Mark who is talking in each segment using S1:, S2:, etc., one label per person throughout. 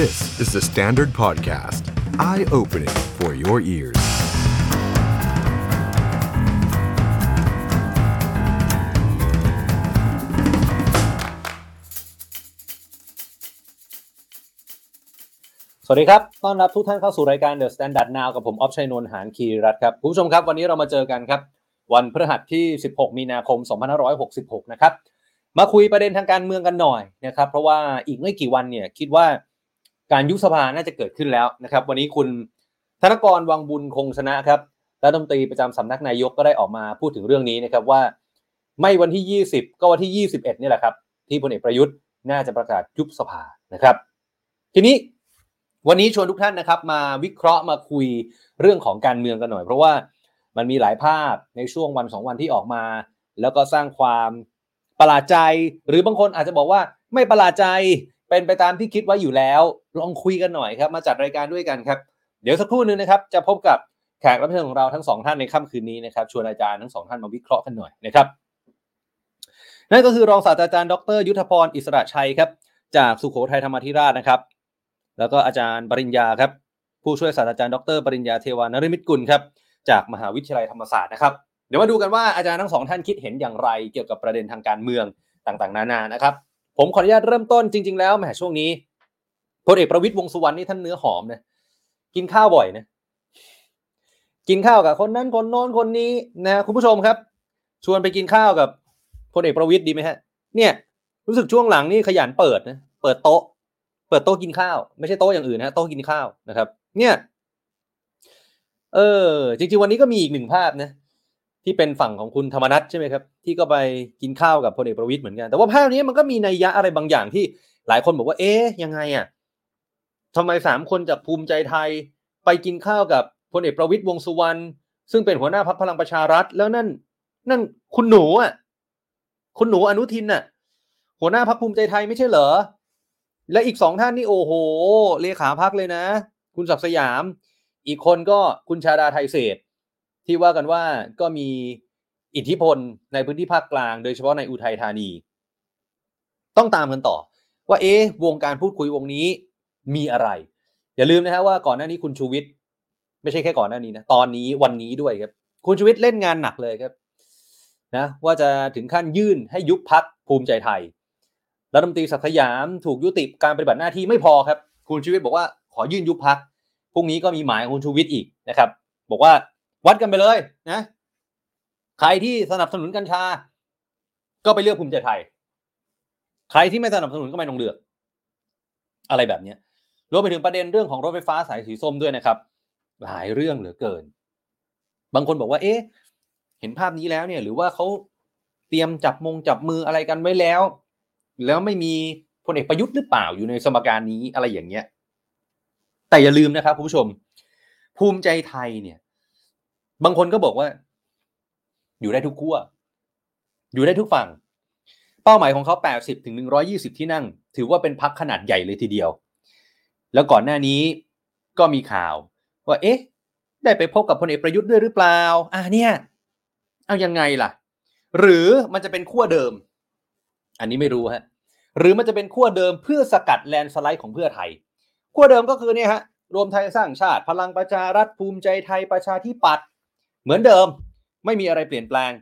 S1: This is the Standard Podcast. Eye-opening for your ears.
S2: สวัสดีครับ ต้อนรับทุกท่านเข้าสู่รายการ The Standard Now กับผมออฟชัยนนท์หานคีรัตน์ครับคุณผู้ชมครับ วันนี้เรามาเจอกันครับ วันพฤหัสที่ 16 มีนาคม 2566 นะครับ มาคุยประเด็นทางการเมืองกันหน่อยนะครับ เพราะว่าอีกไม่กี่วันเนี่ยคิดว่า การยุบสภาน่าจะเกิดขึ้นแล้วนะครับ วันนี้คุณธนกรวังบุญคงชนะครับรัฐมนตรีประจำสำนักนายกก็ได้ออกมาพูดถึงเรื่องนี้นะครับว่า ไม่วันที่ 20 ก็วันที่ 21นี่แหละครับ ที่พลเอกประยุทธ์น่าจะประกาศยุบสภานะครับ ทีนี้วันนี้ชวนทุกท่านนะครับ มาวิเคราะห์มาคุยเรื่องของการเมืองกันหน่อย เพราะว่ามันมีหลายภาพในช่วงวันสองวันที่ออกมา แล้วก็สร้างความประหลาดใจ หรือบางคนอาจจะบอกว่าไม่ประหลาดใจ เป็นไปตามที่คิดไว้อยู่แล้ว ลองคุยกันหน่อยครับ มาจัดรายการด้วยกันครับ เดี๋ยวสักครู่นึงนะครับ จะพบกับแขกรับเชิญของเราทั้งสองท่านในค่ำคืนนี้นะครับ ชวนอาจารย์ทั้งสองท่านมาวิเคราะห์กันหน่อยนะครับ นั่นก็คือรองศาสตราจารย์ ดร ยุทธพร อิสระชัยครับ จากสุโขทัยธรรมธิราชนะครับ แล้วก็อาจารย์ปริญญาครับ ผู้ช่วยศาสตราจารย์ ดร ปริญญาเทวานริมิตกุลครับ จากมหาวิทยาลัยธรรมศาสตร์นะครับ เดี๋ยวมาดูกันว่าอาจารย์ทั้งสองท่านคิดเห็นอย่างไร เกี่ยวกับประเด็นทางการเมืองต่างๆ นานานะครับ ผมขออนุญาตเริ่มต้นจริง ๆ แล้วแหมช่วงนี้พลเอกประวิตยวงสุวรรณนี่ท่านเนื้อหอมนะกินข้าวบ่อยนะกินข้าวกับคนนั้นคนโน้นคนนี้นะคุณผู้ชมครับ ชวนไปกินข้าวกับพลเอกประวิตยดีไหมฮะ เนี่ย รู้สึกช่วงหลังนี่ขยันเปิดนะเปิดโต๊ะ เปิดโต๊ะกินข้าว ไม่ใช่โต๊ะอย่างอื่นนะโต๊ะกินข้าวนะครับ เนี่ย เออ จริงๆวันนี้ก็มีอีกหนึ่งภาพนะ ที่เป็นฝั่งของคุณธรรมนัทใช่ไหมครับ ที่ก็ไปกินข้าวกับพลเอกประวิตยเหมือนกัน แต่ว่าภาพนี้มันก็มีนัยยะอะไรบางอย่างที่หลายคนบอกว่า เอ๊ะยังไงอะทำไมสามคนจากภูมิใจไทย ไปกินข้าวกับพลเอกประวิตยวงสุวรรณซึ่งเป็นหัวหน้าพรรคพลังประชารัฐ แล้วนั่น นั่นคุณหนูอะคุณหนูอนุทินน่ะ หัวหน้าพรรคภูมิใจไทยไม่ใช่เหรอ และอีกสองท่านนี่โอ้โห เลขาพักเลยนะ คุณศักดิ์สยาม อีกคนก็คุณชาดาไทยเศษ ที่ว่ากันว่าก็มีอิทธิพลในพื้นที่ภาคกลาง โดยเฉพาะในอุทัยธานี ต้องตามกันต่อ ว่าเอ๊ะวงการพูดคุยวงนี้มีอะไร อย่าลืมนะฮะว่าก่อนหน้านี้คุณชูวิทย์ไม่ใช่แค่ก่อนหน้านี้นะตอนนี้วันนี้ด้วยครับ คุณชูวิทย์เล่นงานหนักเลยครับนะว่าจะถึงขั้นยื่นให้ยุบพักภูมิใจไทยรัฐมนตรีศักดิ์สยามถูกยุติการปฏิบัติหน้าที่ไม่พอครับ คุณชูวิทย์บอกว่าขอยื่นยุบพักพรุ่งนี้ก็มีหมายคุณชูวิทย์อีกนะครับ บอกว่า วัดกันไปเลยนะ ใครที่สนับสนุนกัญชา ก็ไปเลือกภูมิใจไทย ใครที่ไม่สนับสนุนก็ไม่ต้องเลือก อะไรแบบนี้รวมไปถึงประเด็นเรื่องของรถไฟฟ้าสายสีส้มด้วยนะครับ หลายเรื่องเหลือเกิน บางคนบอกว่า เอ๊ะ เห็นภาพนี้แล้วเนี่ย หรือว่าเขาเตรียมจับมงจับมืออะไรกันไว้แล้ว แล้วไม่มีพลเอกประยุทธ์หรือเปล่าอยู่ในสมการนี้อะไรอย่างเงี้ย แต่อย่าลืมนะครับคุณผู้ชม ภูมิใจไทยเนี่ย บางคนก็บอกว่า อยู่ได้ทุกขั้วอยู่ได้ทุกฝั่ง เป้าหมายของเขา 80ถึง120 ที่นั่ง ถือว่าเป็นพักขนาดใหญ่เลยทีเดียว แล้วก่อนหน้านี้ก็มีข่าวว่าเอ๊ะ ได้ไปพบกับพลเอกประยุทธ์ด้วยหรือเปล่า อ่าเนี่ย เอายังไงล่ะ หรือมันจะเป็นขั้วเดิม อันนี้ไม่รู้ฮะ หรือมันจะเป็นขั้วเดิมเพื่อสกัดแลนสไลด์ของเพื่อไทย ขั้วเดิมก็คือเนี่ยฮะ รวมไทยสร้างชาติ พลังประชารัฐภูมิใจไทยประชาธิปัตย์ เหมือนเดิมไม่มีอะไรเปลี่ยนแปลง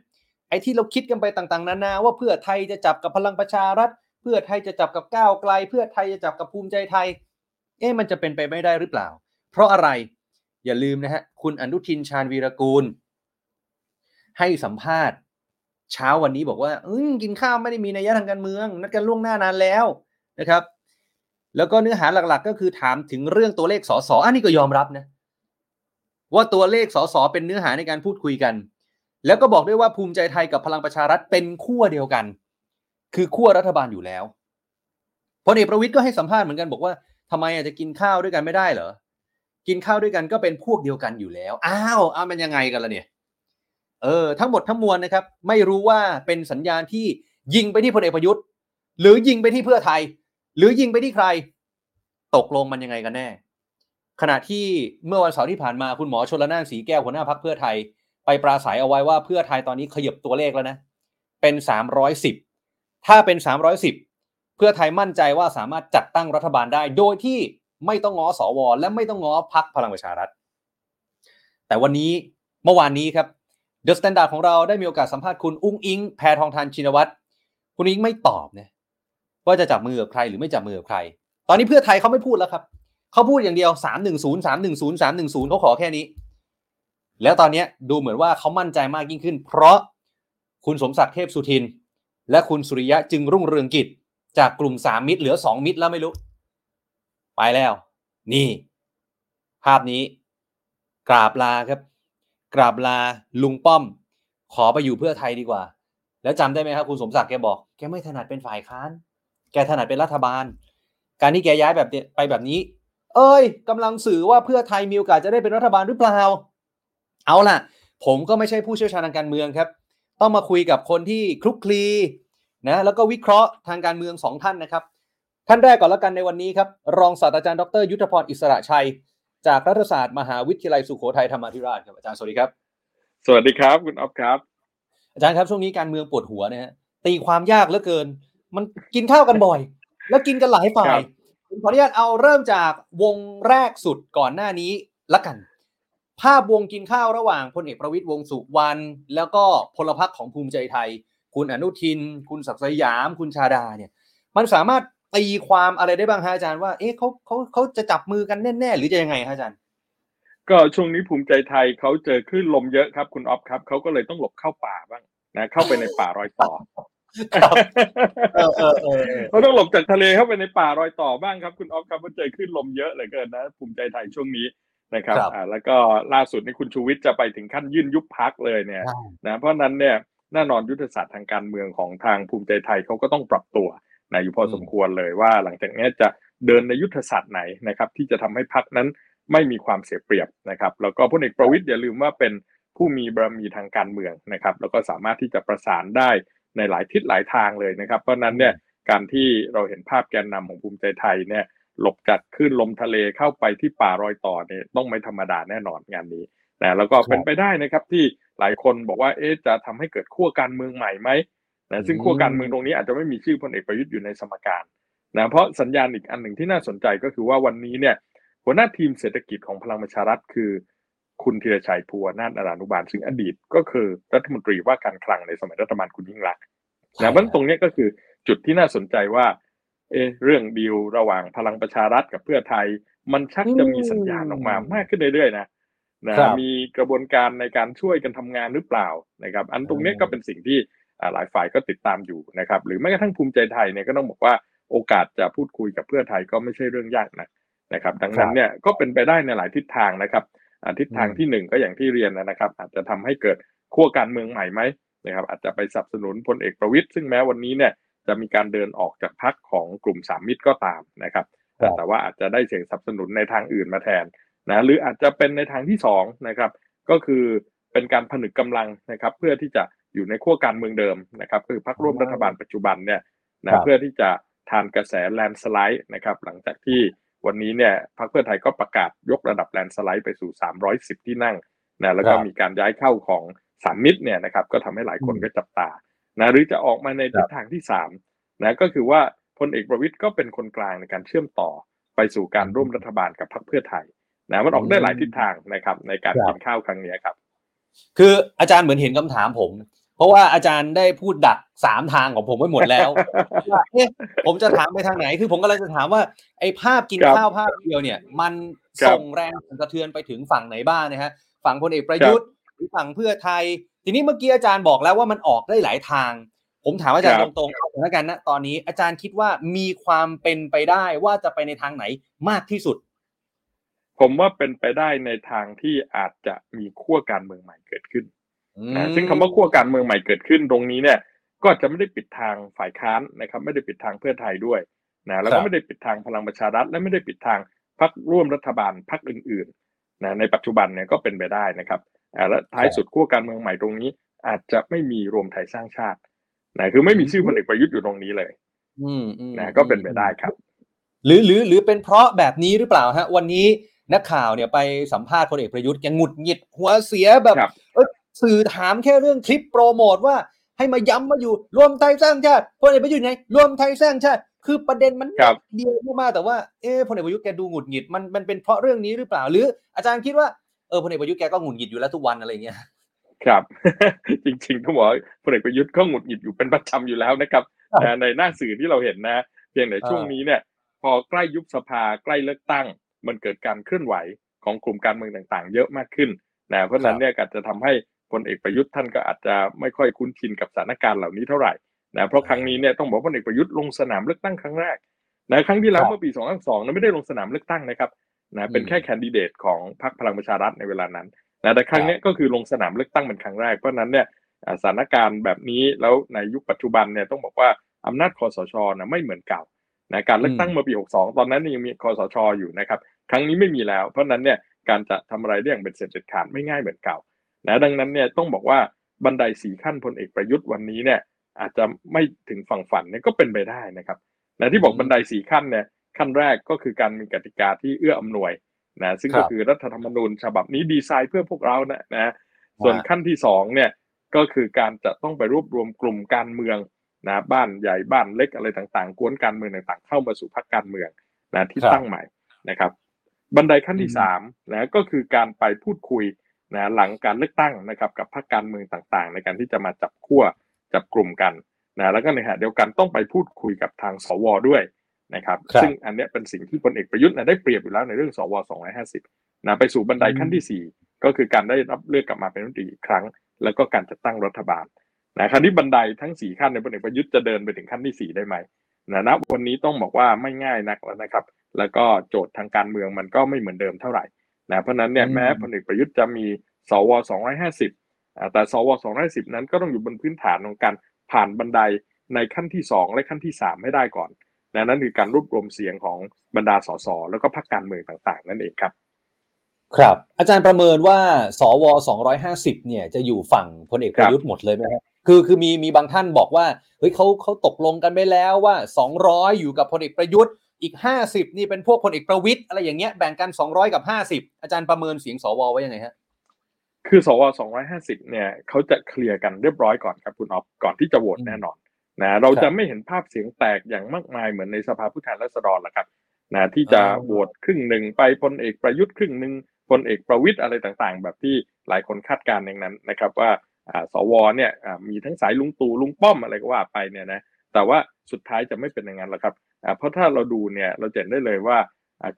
S2: ไอ้ที่เราคิดกันไปต่างๆ นานาว่าเพื่อไทยจะจับกับพลังประชารัฐ เพื่อไทยจะจับกับก้าวไกล เพื่อไทยจะจับกับภูมิใจไทย เอ๊ะมันจะเป็นไปไม่ได้หรือเปล่า เพราะอะไรอย่าลืมนะฮะคุณอนุทินชาญวีรกูล ให้สัมภาษณ์ เช้าวันนี้บอกว่าอืกินข้าวไม่ได้มีนัยยะทางการเมือง นัดกันล่วงหน้านานแล้วนะครับ แล้วก็เนื้อหาหลักๆ ก็คือถามถึงเรื่องตัวเลขสอสอันนี้ก็ยอมรับนะ ว่าตัวเลขสสเป็นเนื้อหาในการพูดคุยกัน แล้วก็บอกด้วยว่าภูมิใจไทยกับพลังประชารัฐเป็นขั้วเดียวกัน คือขั้วรัฐบาลอยู่แล้วพลเอกประวิทย์ก็ให้สัมภาษณ์เหมือนกันบอกว่าทำไมอาจจะกินข้าวด้วยกันไม่ได้เหรอกินข้าวด้วยกันก็เป็นพวกเดียวกันอยู่แล้วอ้าวอ้าวมันยังไงกันล่ะเนี่ยเออทั้งหมดทั้งมวลนะครับ ไม่รู้ว่าเป็นสัญญาณที่ยิงไปที่พลเอกประยุทธ์ หรือยิงไปที่เพื่อไทย หรือยิงไปที่ใคร ตกลงมันยังไงกันแน่ ขณะที่เมื่อวันเสาร์ที่ผ่านมาคุณหมอชลนานสีแก้วหัวหน้าพักเพื่อไทย ไปปราศัยเอาไว้ว่าเพื่อไทยตอนนี้ขยับตัวเลขแล้วนะ เป็นสามร้อยสิบถ้าเป็นสามร้อยสิบเพื่อไทยมั่นใจว่าสามารถจัดตั้งรัฐบาลได้ โดยที่ไม่ต้องง้อสวและไม่ต้องง้อพรรคพลังประชารัฐ แต่วันนี้เมื่อวานนี้ครับ The Standard ของเราได้มีโอกาสสัมภาษณ์คุณอุ้งอิง แพทองธาร ชินวัตรคุณอิงไม่ตอบนี่ยว่าจะจับมือกับใครหรือไม่จับมือกับใคร ตอนนี้เพื่อไทยเขาไม่พูดแล้วครับ เขาพูดอย่างเดียวสามหนึ่งศูนย์สามหนึ่งศูนย์สามหนึ่งศูนย์เขาขอแค่นี้ แล้วตอนนี้ดูเหมือนว่าเขามั่นใจมากยิ่งขึ้น เพราะคุณสมศักดิ์เทพสุทิน และคุณสุริยะจึงรุ่งเรืองกิจ จากกลุ่มสามมิตรเหลือสองมิตรแล้วไม่รู้ ไปแล้ว นี่ ภาพนี้ กราบลาครับ กราบลาลุงป้อม ขอไปอยู่เพื่อไทยดีกว่า แล้วจำได้ไหมครับคุณสมศักดิ์แกบอกแกไม่ถนัดเป็นฝ่ายค้าน แกถนัดเป็นรัฐบาล การที่แกย้ายแบบไปแบบนี้ เอ้ยกำลังสื่อว่าเพื่อไทยมีโอกาสจะได้เป็นรัฐบาลหรือเปล่า เอาล่ะ ผมก็ไม่ใช่ผู้เชี่ยวชาญทางการเมืองครับ ต้องมาคุยกับคนที่คลุกคลีนะแล้วก็วิเคราะห์ทางการเมืองสองท่านนะครับ ท่านแรกก่อนแล้วกันในวันนี้ครับ รองศาสตราจารย์ดร ยุทธพรอิสระชัย จากรัฐศาสตร์มหาวิทยาลัยสุโขทัยธรรมาธิราชครับอาจารย์สวัสดีครับ
S3: สวัสดีครับคุณอ๊อฟครับ
S2: อาจารย์ครับช่วงนี้การเมืองปวดหัวนะฮะตีความยากเหลือเกิน มันกินข้าวกันบ่อย แล้วกินกันหลายฝ่ายผม ขออนุญาตเอาเริ่มจากวงแรกสุดก่อนหน้านี้ละกัน ภาพวงกินข้าวระหว่างพลเอกประวิตยวงสุวรรณแล้วก็พลพรรคของภูมิใจไทย คุณอนุทิน คุณศักดิ์สยาม คุณชาดาเนี่ย มันสามารถตีความอะไรได้บ้างฮะอาจารย์ว่าเอ๊ะเขาเขาเขาจะจับมือกันแน่ๆหรือจะยังไงฮะอาจารย์
S3: ก็ช่วงนี้ภูมิใจไทยเขาเจอคลื่นลมเยอะครับคุณอ๊อฟครับเขาก็เลยต้องหลบเข้าป่าบ้างนะเข้าไปในป่ารอยต่อ เขาต้องหลบจากทะเลเข้าไปในป่ารอยต่อบ้างครับ คุณอ๊อฟครับเพราะเจอคลื่นลมเยอะเหลือเกินนะภูมิใจไทยช่วงนี้นะครับอ่าแล้วก็ล่าสุดนี่คุณชูวิทย์จะไปถึงขั้นยื่นยุบพักเลยเนี่ยนะเพราะนั้นเนี่ยแน่นอนยุทธศาสตร์ทางการเมืองของทางภูมิใจไทยเขาก็ต้องปรับตัวนะอยู่พอสมควรเลยว่า หลังจากนี้จะเดินในยุทธศาสตร์ไหนนะครับที่จะทำให้พักนั้นไม่มีความเสียเปรียบนะครับ แล้วก็พลเอกประวิตยอย่าลืมว่าเป็นผู้มีบารมีทางการเมืองนะครับ แล้วก็สามารถที่จะประสานได้ ในหลายทิศหลายทางเลยนะครับ เพราะนั้นเนี่ยการที่เราเห็นภาพแกนนำของภูมิใจไทยเนี่ยหลบจัดขึ้นลมทะเลเข้าไปที่ป่ารอยต่อเนี่ยต้องไม่ธรรมดาแน่นอนงานนี้นะแล้วก็เป็นไปได้นะครับที่หลายคนบอกว่าเอ๊ะจะทำให้เกิดขั้วการเมืองใหม่ไหมนะซึ่งขั้วการเมืองตรงนี้อาจจะไม่มีชื่อพลเอกประยุทธ์อยู่ในสมการนะเพราะสัญญาณอีกอันหนึ่งที่น่าสนใจก็คือว่าวันนี้เนี่ยหัวหน้าทีมเศรษฐกิจของพลังประชารัฐคือ คุณธีรชัยพัวนาฏอารานุบาลซึ่งอดีตก็คือรัฐมนตรีว่าการคลังในสมัยรัฐบาลคุณยิ่งรักษณ์นะเพราะตรงนี้ก็คือจุดที่น่าสนใจว่า เอเรื่องดีลระหว่างพลังประชารัฐกับเพื่อไทย มันชักจะมีสัญญาณออกมามากขึ้นเรื่อยๆนะนะมีกระบวนการในการช่วยกันทำงานหรือเปล่านะครับ อันตรงนี้ก็เป็นสิ่งที่หลายฝ่ายก็ติดตามอยู่นะครับ หรือแม้กระทั่งภูมิใจไทยเนี่ยก็ต้องบอกว่าโอกาสจะพูดคุยกับเพื่อไทยก็ไม่ใช่เรื่องยากนะนะครับ ดังนั้นเนี่ยก็เป็นไปได้ในหลายทิศทางนะครับ ทิศทางที่หนึ่งก็อย่างที่เรียนนะครับ อาจจะทำให้เกิดขั้วการเมืองใหม่ไหมนะครับ อาจจะไปสนับสนุนพลเอกประวิตยซึ่งแม้วันนี้เนี่ยจะมีการเดินออกจากพักของกลุ่มสามมิตรก็ตามนะครับ แต่ว่าอาจจะได้เสียงสนับสนุนในทางอื่นมาแทนนะหรืออาจจะเป็นในทางที่สองนะครับก็คือเป็นการผนึกกำลังนะครับ เพื่อที่จะอยู่ในขั้วการเมืองเดิมนะครับคือพรรคร่วมรัฐบาลปัจจุบันเนี่ยนะเพื่อที่จะทานกระแสแลนสไลด์นะครับ หลังจากที่ วันนี้เนี่ยพรรคเพื่อไทยก็ประกาศยกระดับแลนสไลด์ไปสู่ 310 ที่นั่งนะแล้วก็มีการย้ายเข้าของสามมิตรเนี่ยนะครับก็ทำให้หลายคนก็จับตานะหรือจะออกมาในทิศทางที่สามนะก็คือว่าพลเอกประวิตยก็เป็นคนกลางในการเชื่อมต่อไปสู่การร่วมรัฐบาลกับพรรคเพื่อไทยนะมันออกได้หลายทิศทางนะครับ ในการกินข้าวครั้งนี้ครับ
S2: คืออาจารย์เหมือนเห็นคำถามผม เพราะว่าอาจารย์ได้พูดดักสามทางของผมไว้หมดแล้วว่าเอ๊ะผมจะถามไปทางไหน คือผมก็เลยจะถามว่าไอ้ภาพกินข้าวภาพเดียวเนี่ย มันส่งแรงสะเทือนไปถึงฝั่งไหนบ้างนะฮะฝั่งพลเอกประยุทธ์หรือฝั่งเพื่อไทย ทีนี้เมื่อกี้อาจารย์บอกแล้วว่ามันออกได้หลายทาง ผมถามอาจารย์ตรงๆสถานการณ์ณตอนนี้ อาจารย์คิดว่ามีความเป็นไปได้ว่าจะไปในทางไหนมากที่สุด
S3: ผมว่าเป็นไปได้ในทางที่อาจจะมีขั้วการเมืองใหม่เกิดขึ้น นะซึ่งคำว่าขั้วการเมืองใหม่เกิดขึ้นตรงนี้เนี่ย ก็จะไม่ได้ปิดทางฝ่ายค้านนะครับ ไม่ได้ปิดทางเพื่อไทยด้วยนะแล้วก็ไม่ได้ปิดทางพลังประชารัฐ และไม่ได้ปิดทางพรรคร่วมรัฐบาลพรรคอื่นๆนะในปัจจุบันเนี่ยก็เป็นไปได้นะครับและท้ายสุดขั้วการเมืองใหม่ตรงนี้ อาจจะไม่มีรวมไทยสร้างชาตินะคือไม่มีชื่อพลเอกประยุทธ์อยู่ตรงนี้เลย
S2: อืม
S3: นะก็เป็นไปได้ครับ
S2: หรือหรือหรือเป็นเพราะแบบนี้หรือเปล่าฮะ วันนี้นักข่าวเนี่ยไปสัมภาษณ์พลเอกประยุทธ์ยังหงุดหงิดหัวเสียแบบเออ สื่อถามแค่เรื่องคลิปโปรโมทว่าให้มาย้ำมาอยู่รวมไทยสร้างชาติพลเอกประยุทธ์ไงรวมไทยสร้างชาติ คือประเด็นมันเดียวมากแต่ว่าเออพลเอกประยุทธ์แกดูหงุดหงิดมันมันเป็นเพราะเรื่องนี้หรือเปล่าหรือ อาจารย์คิดว่าเออพลเอกประยุทธ์แกก็หงุดหงิดอยู่แล้วทุกวันอะไรเงี้ย
S3: ครับ จริงๆต้องบอกพลเอกประยุทธ์ก็หงุดหงิดอยู่เป็นประจำอยู่แล้วนะครับในหน้าสื่อที่เราเห็นนะ เพียงแต่ช่วงนี้เนี่ยพอใกล้ยุบสภาใกล้เลือกตั้ง มันเกิดการเคลื่อนไหวของกลุ่มการเมืองต่างๆ เยอะมากขึ้นนะเพราะนั้นเนี่ยก็จะทำให้ พลเอกประยุทธ์ท่านก็อาจจะไม่ค่อยคุ้นชินกับสถานการณ์เหล่านี้เท่าไหร่นะเพราะครั้งนี้เนี่ยต้องบอกพลเอกประยุทธ์ลงสนามเลือกตั้งครั้งแรกนะครั้งที่แล้วเมื่อปี2002นั้นไม่ได้ลงสนามเลือกตั้งนะครับนะเป็นแค่แคนดิเดตของพรรคพลังประชารัฐในเวลานั้นนะแต่ครั้งนี้ก็คือลงสนามเลือกตั้งเป็นครั้งแรกเพราะนั้นเนี่ยสถานการณ์แบบนี้แล้วในยุคปัจจุบันเนี่ยต้องบอกว่าอำนาจคอสชนะไม่เหมือนเก่านะการเลือกตั้งเมื่อปี 62 ตอนนั้นยังมีคอสชอยู่นะครับ ครั้งนี้ไม่มีแล้ว เพราะนั้นเนี่ยการจะทำอะไรได้อย่างเป็นเสร็จเด็ดขาดไม่ง่ายเหมือนเก่า นะดังนั้นเนี่ยต้องบอกว่าบันไดสีขั้นพลเอกประยุทธ์วันนี้เนี่ยอาจจะไม่ถึงฝั่งฝันเนี่ยก็เป็นไปได้นะครับนะที่บอกบันไดสีขั้นเนี่ยขั้นแรกก็คือการมีกติกาที่เอื้ออำนวยนะซึ่งก็คือรัฐธรรมนูญฉบับนี้ดีไซน์เพื่อพวกเรานะนะส่วนขั้นที่สองเนี่ยก็คือการจะต้องไปรวบรวมกลุ่มการเมืองนะบ้านใหญ่บ้านเล็กอะไรต่างๆ กวนการเมืองต่างๆ เข้ามาสู่พรรคการเมืองนะที่ตั้งใหม่นะครับ บันไดขั้นที่สามนะก็คือการไปพูดคุย นะหลังการเลือกตั้งนะครับกับพรรคการเมืองต่างๆ ในการที่จะมาจับขั้วจับกลุ่มกันนะแล้วก็ในขณะเดียวกันต้องไปพูดคุยกับทางสวด้วยนะครับ ซึ่งอันนี้เป็นสิ่งที่พลเอกประยุทธ์นะได้เปรียบอยู่แล้วในเรื่องสว250นะไปสู่บันไดขั้นที่ 4 ก็คือการได้รับเลือกกลับมาเป็นรัฐมนตรีอีกครั้ง แล้วก็การจัดตั้งรัฐบาลนะครั้นี้บันไดทั้ง 4 ขั้นในพลเอกประยุทธ์จะเดินไปถึงขั้นที่ 4 ได้ไหมนะณวันนี้ต้องบอกว่าไม่ง่ายนักแล้วนะครับ แล้วก็โจทย์ทางการเมืองมันก็ไม่เหมือนเดิมเท่าไหร่ นะเพราะนั้นเนี่ยแม้พลเอกประยุทธ์จะมีสว250แต่สว250นั้นก็ต้องอยู่บนพื้นฐานของการผ่านบันไดในขั้นที่2และขั้นที่3ให้ได้ก่อนนะนั่นคือการรวบรวมเสียงของบรรดาสสแล้วก็พรรคการเมืองต่างๆ นั่นเองครับ
S2: ครับ อาจารย์ประเมินว่า สว250เนี่ยจะอยู่ฝั่งพลเอกประยุทธ์หมดเลยไหมครับคือคือมีมีบางท่านบอกว่าเฮ้ยเขาเขาตกลงกันไปแล้วว่า 200 อยู่กับพลเอกประยุทธ์ อีก 50 นี่เป็นพวกพลเอกประวิทย์อะไรอย่างเงี้ยแบ่งกัน 200 กับ 50 อาจารย์ประเมินเสียงสวไว้ยังไงฮะ
S3: คือสว250 เนี่ยเขาจะเคลียร์กันเรียบร้อยก่อนครับคุณอ๊อฟก่อนที่จะโหวตแน่นอนนะเราจะไม่เห็นภาพเสียงแตกอย่างมากมายเหมือนในสภาผู้แทนราษฎรละครับนะที่จะโหวตครึ่งหนึ่งไปพลเอกประยุทธ์ครึ่งหนึ่งพลเอกประวิทย์อะไรต่างๆ แบบที่หลายคนคาดการณ์อย่างนั้นนะครับว่าสวเนี่ยมีทั้งสายลุงตู่ลุงป้อมอะไรก็ว่าไปเนี่ยนะแต่ว่าสุดท้ายจะไม่เป็นอย่างนั้นหรอกครับ เพราะถ้าเราดูเนี่ยเราเห็นได้เลยว่า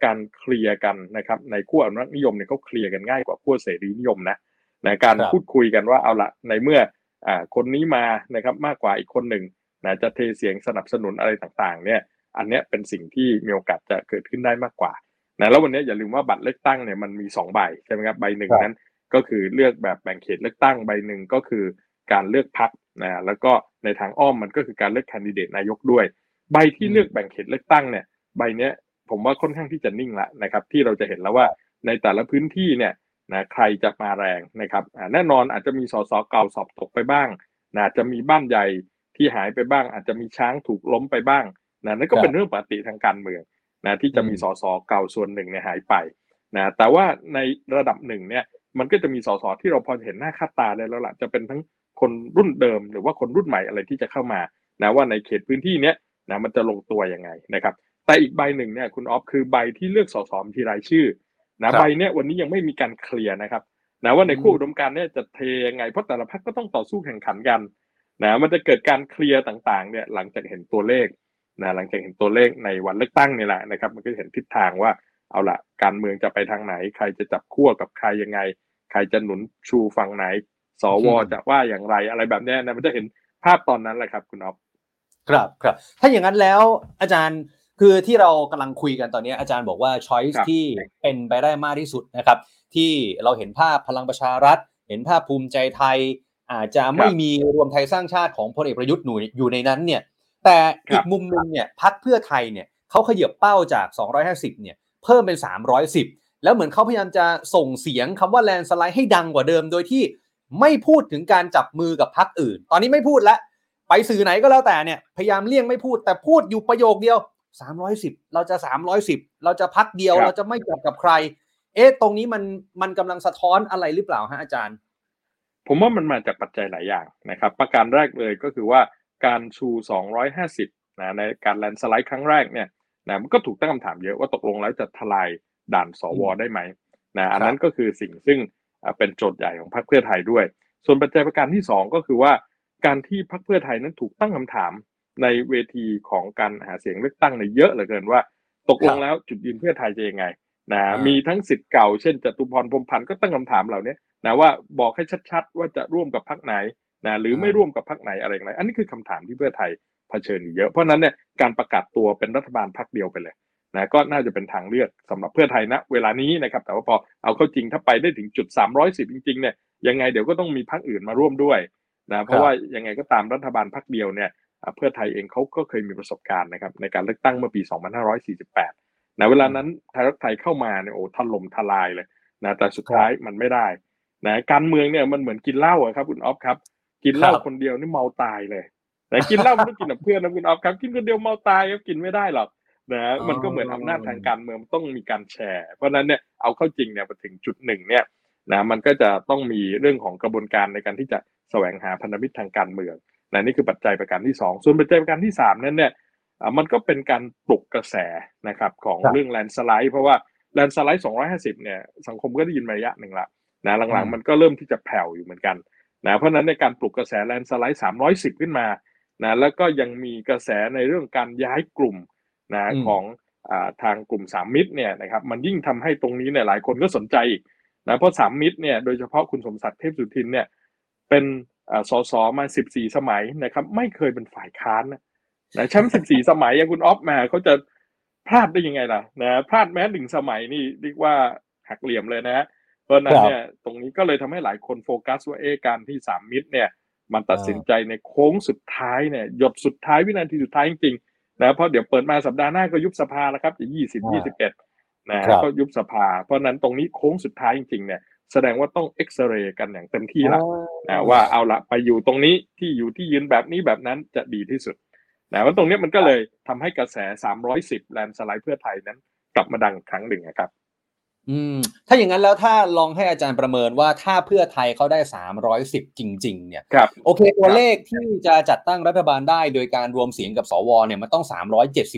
S3: การเคลียร์กันนะครับในขั้วอนุรักษ์นิยมเนี่ยเขาเคลียร์กันง่ายกว่าขั้วเสรีนิยมนะในการพูดคุยกันว่าเอาละในเมื่อคนนี้มานะครับมากกว่าอีกคนหนึ่งนะจะเทเสียงสนับสนุนอะไรต่างๆเนี่ยอันนี้เป็นสิ่งที่มีโอกาสจะเกิดขึ้นได้มากกว่านะแล้ววันนี้อย่าลืมว่าบัตรเลือกตั้งเนี่ยมันมี2ใบใช่ไหมครับใบหนึ่งนั้นก็คือเลือกแบบแบ่งเขตเลือกตั้งใบหนึ่งก็คือการเลือกพักนะแล้วก็ในทางอ้อมมันก็คือการเลือกแคนดิเดตนายกด้วย ใบที่เลือกแบ่งเขตเลือกตั้งเนี่ยใบเนี้ยผมว่าค่อนข้างที่จะนิ่งละนะครับที่เราจะเห็นแล้วว่าในแต่ละพื้นที่เนี่ยนะใครจะมาแรงนะครับแน่นอนอาจจะมีสสเก่าสอบตกไปบ้างนะจะมีบ้านใหญ่ที่หายไปบ้าง อาจจะมีช้างถูกล้มไปบ้างนะนั่นก็เป็นเรื่องปกติทางการเมืองนะที่จะมีสสเก่าส่วนหนึ่งเนี่ยหายไปนะแต่ว่าในระดับหนึ่งเนี่ยมันก็จะมีสสที่เราพอเห็นหน้าค่าตาได้แล้วล่ะจะเป็นทั้งคนรุ่นเดิมหรือว่าคนรุ่นใหม่อะไรที่จะเข้ามานะว่าในเขตพื้นที่เนี้ย นะมันจะลงตัวยังไงนะครับ แต่อีกใบหนึ่งเนี่ยคุณออฟคือใบที่เลือกสสทีรายชื่อนะใบเนี้ยวันนี้ยังไม่มีการเคลียร์นะครับนะว่าในคู่อุดมการเนี่ยจะเทยังไงเพราะแต่ละพรรคก็ต้องต่อสู้แข่งขันกันนะมันจะเกิดการเคลียร์ต่างๆเนี่ยหลังจากเห็นตัวเลขนะหลังจากเห็นตัวเลขในวันเลือกตั้งนี่แหละนะครับ มันก็เห็นทิศทางว่าเอาละการเมืองจะไปทางไหน ใครจะจับขั้วกับใครยังไง ใครจะหนุนชูฝั่งไหน สวจะว่าอย่างไรอะไรแบบนี้นะมันจะเห็นภาพตอนนั้นแหละครับคุณอ๊อฟ
S2: ครับครับถ้าอย่างนั้นแล้วอาจารย์คือที่เรากำลังคุยกันตอนนี้อาจารย์บอกว่าช้อยส์ที่เป็นไปได้มากที่สุดนะครับ ที่เราเห็นภาพพลังประชารัฐ เห็นภาพภูมิใจไทย อาจจะไม่มีรวมไทยสร้างชาติของพลเอกประยุทธ์หนูอยู่ในนั้นเนี่ย แต่อีกมุมนึงเนี่ยพักเพื่อไทยเนี่ยเขาขยับเป้าจาก 250 เนี่ย เพิ่มเป็น 310 แล้วเหมือนเขาพยายามจะส่งเสียงคำว่าแลนสไลด์ให้ดังกว่าเดิม โดยที่ไม่พูดถึงการจับมือกับพักอื่น ตอนนี้ไม่พูดแล้ว ไปสื่อไหนก็แล้วแต่เนี่ยพยายามเลี่ยงไม่พูดแต่พูดอยู่ประโยคเดียว 310 เราจะ 310 เราจะพักเดียวเราจะไม่จับกับใคร เอ๊ะตรงนี้มันมันกำลังสะท้อนอะไรหรือเปล่าฮะอาจารย์
S3: ผมว่ามันมาจากปัจจัยหลายอย่างนะครับ ประการแรกเลยก็คือว่าการชู 250นะในการแลนสไลด์ครั้งแรกเนี่ยนะมันก็ถูกตั้งคำถามเยอะว่าตกลงแล้วจะทลายด่านสวได้ไหมนะอันนั้นก็คือสิ่งซึ่งเป็นโจทย์ใหญ่ของพรรคเพื่อไทยด้วย ส่วนปัจจัยประการที่ 2 ก็คือว่า การที่พรรคเพื่อไทยนั้นถูกตั้งคำถามในเวทีของการหาเสียงเลือกตั้งในเยอะเหลือเกินว่า ตกลงแล้วจุดยืนเพื่อไทยจะยังไงนะมีทั้งสิทธิ์เก่าเช่นจตุพรพรมพันธ์ก็ตั้งคำถามเหล่านี้นะว่าบอกให้ชัด ๆ ว่าจะร่วมกับพรรคไหนนะหรือไม่ร่วมกับพรรคไหนอะไรอะไรอันนี้คือคำถามที่เพื่อไทยเผชิญอยู่เยอะเพราะนั้นเนี่ยการประกาศตัวเป็นรัฐบาลพรรคเดียวไปเลยนะก็น่าจะเป็นทางเลือกสำหรับเพื่อไทยณเวลานี้นะครับแต่ว่าพอเอาเข้าจริงถ้าไปได้ถึงจุด 310 จริงๆเนี่ยยังไงเดี๋ยวก็ต้องมีพรรคอื่นมาร่วมด้วย นะเพราะว่ายังไงก็ตามรัฐบาลพรรคเดียวเนี่ยเพื่อไทยเองเขาก็เคยมีประสบการณ์นะครับในการเลือกตั้งเมื่อปี 2548นะเวลานั้นไทยรักไทยเข้ามาเนี่ยโอ้ถล่มทลายเลยนะแต่สุดท้ายมันไม่ได้นะการเมืองเนี่ยมันเหมือนกินเหล้าครับคุณออฟครับ กินเหล้าคนเดียวนี่เมาตายเลยแต่กินเหล้าไม่ต้องกินกับเพื่อนนะคุณออฟครับกินคนเดียวเมาตายครับกินไม่ได้หรอกนะมันก็เหมือนอำนาจทางการเมืองต้องมีการแชร์ เพราะนั้นเนี่ยเอาเข้าจริงเนี่ยมาถึงจุดหนึ่งเนี่ยนะมันก็จะต้องมีเรื่องของกระบวนการในการที่จะ แสวงหาพันธมิตรทางการเมืองนะนี่คือปัจจัยประการที่ 2 ส่วนปัจจัยประการที่ 3 นั้นเนี่ยมันก็เป็นการปลุกกระแสนะครับของเรื่องแลนสไลด์เพราะว่าแลนสไลด์250เนี่ยสังคมก็ได้ยินมาระยะหนึ่งละนะหลังๆมันก็เริ่มที่จะแผ่วอยู่เหมือนกันนะเพราะนั้นในการปลุกกระแสแลนสไลด์310 ขึ้นมานะแล้วก็ยังมีกระแสในเรื่องการย้ายกลุ่มนะของทางกลุ่มสามมิตรเนี่ยนะครับมันยิ่งทำให้ตรงนี้เนี่ยหลายคนก็สนใจอีกนะเพราะสามมิตรเนี่ยโดยเฉพาะคุณสมศักดิ์เทพสุทินเนี่ย เป็นสสมาสิบสี่สมัยนะครับ ไม่เคยเป็นฝ่ายค้านนะนะแชมป์สิบสี่สมัยอย่างคุณออฟมาเขาจะพลาดได้ยังไงล่ะนะพลาดแม้หนึ่งสมัยนี่เรียกว่าหักเหลี่ยมเลยนะเพราะนั้นเนี่ยตรงนี้ก็เลยทำให้หลายคนโฟกัสว่าเอการที่สามมิตรเนี่ย มันตัดสินใจในโค้งสุดท้ายเนี่ยหยดสุดท้ายวินาทีสุดท้ายจริงๆนะเพราะเดี๋ยวเปิดมาสัปดาห์หน้าก็ยุบสภาแล้วครับจะยี่สิบยี่สิบเอ็ดนะก็ยุบสภา เพราะนั้นตรงนี้โค้งสุดท้ายจริงๆเนี่ย แสดงว่าต้องเอ็กซเรย์กันอย่างเต็มที่ละนะว่าเอาละไปอยู่ตรงนี้ที่อยู่ที่ยืนแบบนี้แบบนั้นจะดีที่สุดนะว่าตรงนี้มันก็เลยทำให้กระแส 310 แลนสไลด์เพื่อไทยนั้น กลับมาดังครั้งหนึ่งครับ
S2: อืม ถ้าอย่างนั้นแล้วถ้าลองให้อาจารย์ประเมินว่าถ้าเพื่อไทยเขาได้ 310 จริง ๆ เนี่ย
S3: ครับ
S2: โอเคตัวเลขที่จะจัดตั้งรัฐบาลได้โดยการรวมเสียงกับสวเนี่ยมันต้อง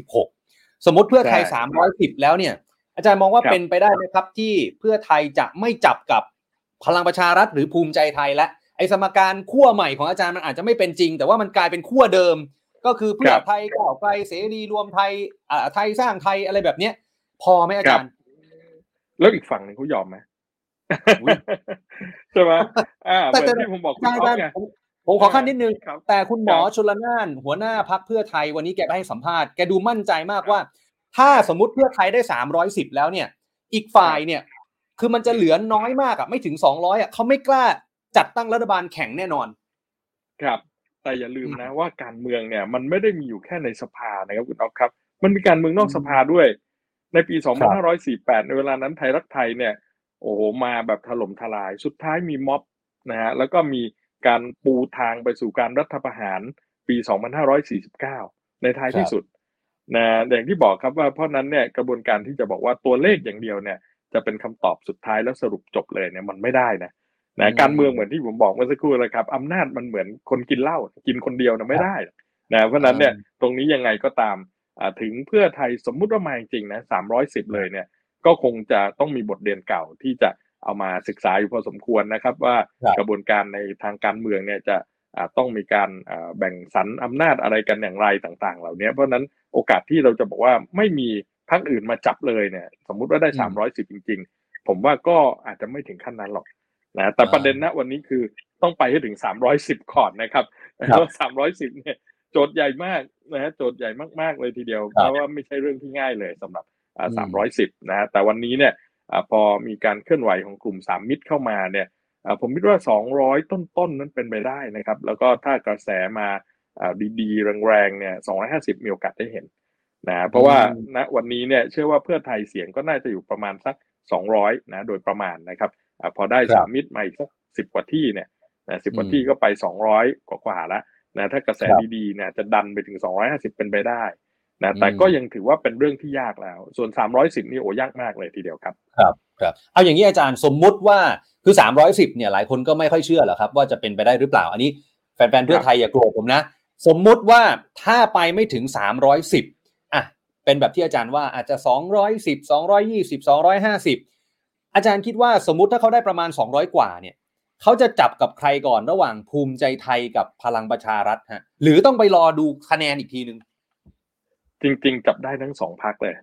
S2: 376 สมมติเพื่อไทย 310 แล้วเนี่ย อาจารย์มองว่าเป็นไปได้ไหมครับที่เพื่อไทยจะไม่จับกับพลังประชารัฐหรือภูมิใจไทยและไอ้สมการขั้วใหม่ของอาจารย์มันอาจจะไม่เป็นจริง แต่ว่ามันกลายเป็นขั้วเดิม ก็คือเพื่อไทยก้าวไกลเสรีรวมไทยอ่าไทยสร้างไทยอะไรแบบเนี้ย พอไหมอาจารย์
S3: แล้วอีกฝั่งหนึ่งเขายอมไหมใช่ไหมอ่าเหมือนที่ผมบอกคุณอ๊อฟไง
S2: ผมขอขั้นนิดนึง แต่คุณหมอชลนานหัวหน้าพักเพื่อไทยวันนี้แกไปให้สัมภาษณ์แกดูมั่นใจมากว่า ถ้าสมมติเพื่อไทยได้สามร้อยสิบแล้วเนี่ย อีกฝ่ายเนี่ย คือมันจะเหลือน้อยมากอะไม่ถึงสองร้อยอะเขาไม่กล้าจัดตั้งรัฐบาลแข่งแน่นอน
S3: ครับ แต่อย่าลืมนะว่าการเมืองเนี่ย มันไม่ได้มีอยู่แค่ในสภานะครับคุณอ๊อฟครับ มันมีการเมืองนอกสภาด้วย ในปี 2548 ในเวลานั้นไทยรักไทยเนี่ย โอ้โหมาแบบถล่มทลาย สุดท้ายมีม็อบนะฮะแล้วก็มีการปูทางไปสู่การรัฐประหารปี 2549 ในท้ายที่สุด นะอย่างที่บอกครับว่าเพราะนั้นเนี่ยกระบวนการที่จะบอกว่าตัวเลขอย่างเดียวเนี่ย จะเป็นคำตอบสุดท้ายแล้วสรุปจบเลยเนี่ยมันไม่ได้นะนะการเมืองเหมือนที่ผมบอกเมื่อสักครู่เลยครับอำนาจมันเหมือนคนกินเหล้ากินคนเดียวนะไม่ได้นะเพราะนั้นเนี่ยตรงนี้ยังไงก็ตามถึงเพื่อไทยสมมุติว่ามาจริงๆนะสามร้อยสิบเลยเนี่ย ก็คงจะต้องมีบทเรียนเก่าที่จะเอามาศึกษาอยู่พอสมควรนะครับ ว่ากระบวนการในทางการเมืองเนี่ยจะ ต้องมีการแบ่งสรรอำนาจอะไรกันอย่างไรต่าง ๆ เหล่านี้เพราะนั้นโอกาสที่เราจะบอกว่าไม่มีพรรคอื่นมาจับเลยเนี่ย สมมุติว่าได้สามร้อยสิบจริง ๆ ผมว่าก็อาจจะไม่ถึงขั้นนั้นหรอกนะแต่ประเด็นณวันนี้คือต้องไปให้ถึงสามร้อยสิบก่อนนะครับแล้วสามร้อยสิบเนี่ยโจทย์ใหญ่มากนะฮะโจทย์ใหญ่มากๆเลยทีเดียวเพราะว่าไม่ใช่เรื่องที่ง่ายเลยสำหรับสามร้อยสิบนะฮะแต่วันนี้เนี่ยพอมีการเคลื่อนไหวของกลุ่มสามมิตรเข้ามาเนี่ย ผมคิดว่า 200 ต้นๆนนั้นเป็นไปได้นะครับ แล้วก็ถ้ากระแสมาดีๆ แรงๆ เนี่ย 250 มีโอกาสได้เห็นนะเพราะว่าณวันนี้เนี่ยเชื่อว่าเพื่อไทยเสียงก็น่าจะอยู่ประมาณสัก 200 นะ โดยประมาณนะครับอพอได้สามมิตรมาอีกสักสิบกว่าที่เนี่ยนะสิบกว่าที่ก็ไป 200 กว่ากว่าแล้วนะถ้ากระแสดีๆเนี่ยจะดันไปถึง 250 เป็นไปได้นะแต่ก็ยังถือว่าเป็นเรื่องที่ยากแล้ว ส่วน 310 นี่โอ้ยากมากเลยทีเดียวครับ
S2: ครับ ครับเอาอย่างนี้อาจารย์สมมุติว่าคือ 310เนี่ยหลายคนก็ไม่ค่อยเชื่อหรอกครับ ว่าจะเป็นไปได้หรือเปล่า อันนี้แฟนๆเพื่อไทยอย่าโกรธผมนะ สมมุติว่าถ้าไปไม่ถึง 310อะเป็นแบบที่อาจารย์ว่าอาจจะ 210 220 250 อาจารย์คิดว่าสมมุติถ้าเขาได้ประมาณ 200 กว่าเนี่ยเขาจะจับกับใครก่อนระหว่างภูมิใจไทยกับพลังประชารัฐฮะหรือต้องไปรอดูคะแนนอีกทีนึง
S3: จริง ๆ จับได้ทั้งสองพักเลย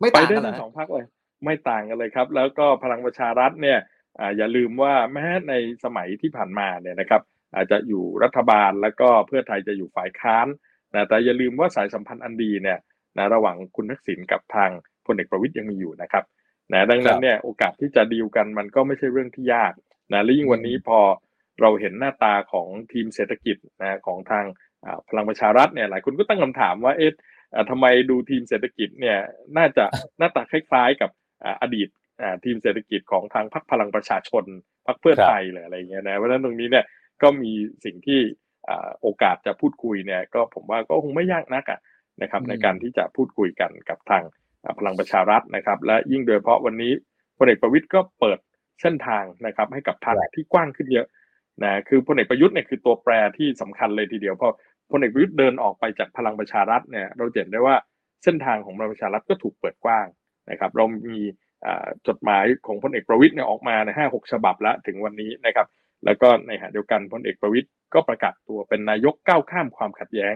S2: ไม่
S3: ไป
S2: ต่าง
S3: ได้
S2: กันเหร
S3: ทั้
S2: อง
S3: สองพักเลย ไม่ต่างกันเลยครับ แล้วก็พลังประชารัฐเนี่ยอ่าอย่าลืมว่าแม้ในสมัยที่ผ่านมาเนี่ยนะครับ อาจจะอยู่รัฐบาลแล้วก็เพื่อไทยจะอยู่ฝ่ายค้านนะแต่อย่าลืมว่าสายสัมพันธ์อันดีเนี่ยนะระหว่างคุณทักษิณกับทางพลเอกประวิตยยังมีอยู่นะครับนะดังนั้นเนี่ยโอกาสที่จะดีลกันมันก็ไม่ใช่เรื่องที่ยากนะและยิ่งวันนี้พอเราเห็นหน้าตาของทีมเศรษฐกิจนะของทางอ่าพลังประชารัฐเนี่ยหลายคนก็ตั้งคำถามว่าเอ๊ะอ่าทำไมดูทีมเศรษฐกิจเนี่ยน่าจะหน้าตาคล้ายๆกับ อ่าอดีตอ่าทีมเศรษฐกิจของทางพรรคพลังประชาชนพรรคเพื่อไทยหรืออะไรเงี้ยนะเพราะฉะนั้นตรงนี้เนี่ยก็มีสิ่งที่อ่าโอกาสจะพูดคุยเนี่ยก็ผมว่าก็คงไม่ยากนักอะนะครับ
S2: อืม
S3: ในการที่จะพูดคุยกันกับทางอ่าพลังประชารัฐนะครับ และยิ่งโดยเฉพาะวันนี้พลเอกประวิตยก็เปิดเส้นทางนะครับให้กับพรรคที่กว้างขึ้นเยอะนะคือพลเอกประยุทธ์เนี่ยคือตัวแปรที่สำคัญเลยทีเดียวเพราะพลเอกประยุทธ์เดินออกไปจากพลังประชารัฐเนี่ยเราเห็นได้ว่าเส้นทางของพลังประชารัฐก็ถูกเปิดกว้าง นะครับเรามีอ่าจดหมายของพลเอกประวิตยเนี่ยออกมาในห้าหกฉบับแล้วถึงวันนี้นะครับ แล้วก็ในขณะเดียวกันพลเอกประวิตยก็ประกาศตัวเป็นนายกก้าวข้ามความขัดแย้ง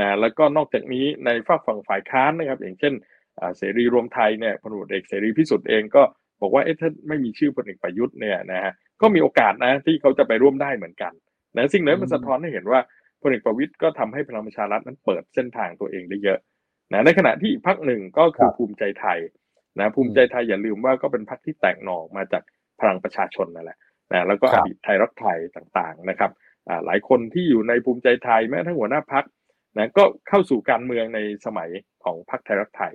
S3: นะแล้วก็นอกจากนี้ในฝากฝั่งฝ่ายค้านนะครับ อย่างเช่นอ่าเสรีรวมไทยเนี่ยพลเอกเสรีพิสุทธิ์เองก็บอกว่าเอ๊ะถ้าไม่มีชื่อพลเอกประยุทธ์เนี่ยนะฮะก็มีโอกาสนะที่เขาจะไปร่วมได้เหมือนกันนะสิ่งนั้นมันสะท้อนให้เห็นว่าพลเอกประวิตยก็ทำให้พลังประชารัฐนั้นเปิดเส้นทางตัวเองได้เยอะนะในขณะที่อีกพรรคหนึ่งก็คือภูมิใจไทย นะภูมิใจไทยอย่าลืมว่าก็เป็นพรรคที่แตกหน่อมาจากพลังประชาชนนั่นแหละนะแล้วก็
S2: ครั
S3: อบดีตไทยรักไทยต่างๆนะครับอ่าหลายคนที่อยู่ในภูมิใจไทยแม้กระทั่งหัวหน้าพักนะก็เข้าสู่การเมืองในสมัยของพรรคไทยรักไทย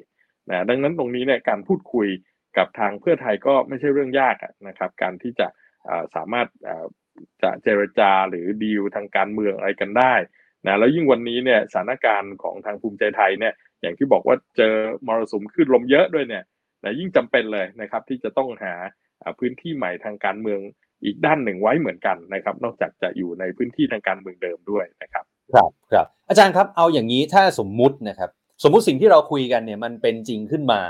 S3: นะดังนั้นตรงนี้เนี่ยการพูดคุยกับทางเพื่อไทยก็ไม่ใช่เรื่องยากอะนะครับ การที่จะอ่าสามารถอ่าจะเจรจาหรือดีลทางการเมืองอะไรกันได้นะแล้วยิ่งวันนี้เนี่ยสถานการณ์ของทางภูมิใจไทยเนี่ยอย่างที่บอกว่าเจอมรสุมขึ้นลมเยอะด้วยเนี่ย นะยิ่งจำเป็นเลยนะครับที่จะต้องหาอ่าพื้นที่ใหม่ทางการเมืองอีกด้านหนึ่งไว้เหมือนกันนะครับ นอกจากจะอยู่ในพื้นที่ทางการเมืองเดิมด้วยนะครับ
S2: ครับครับอาจารย์ครับเอาอย่างนี้ถ้าสมมุตินะครับ สมมุติสิ่งที่เราคุยกันเนี่ยมันเป็นจริงขึ้นมา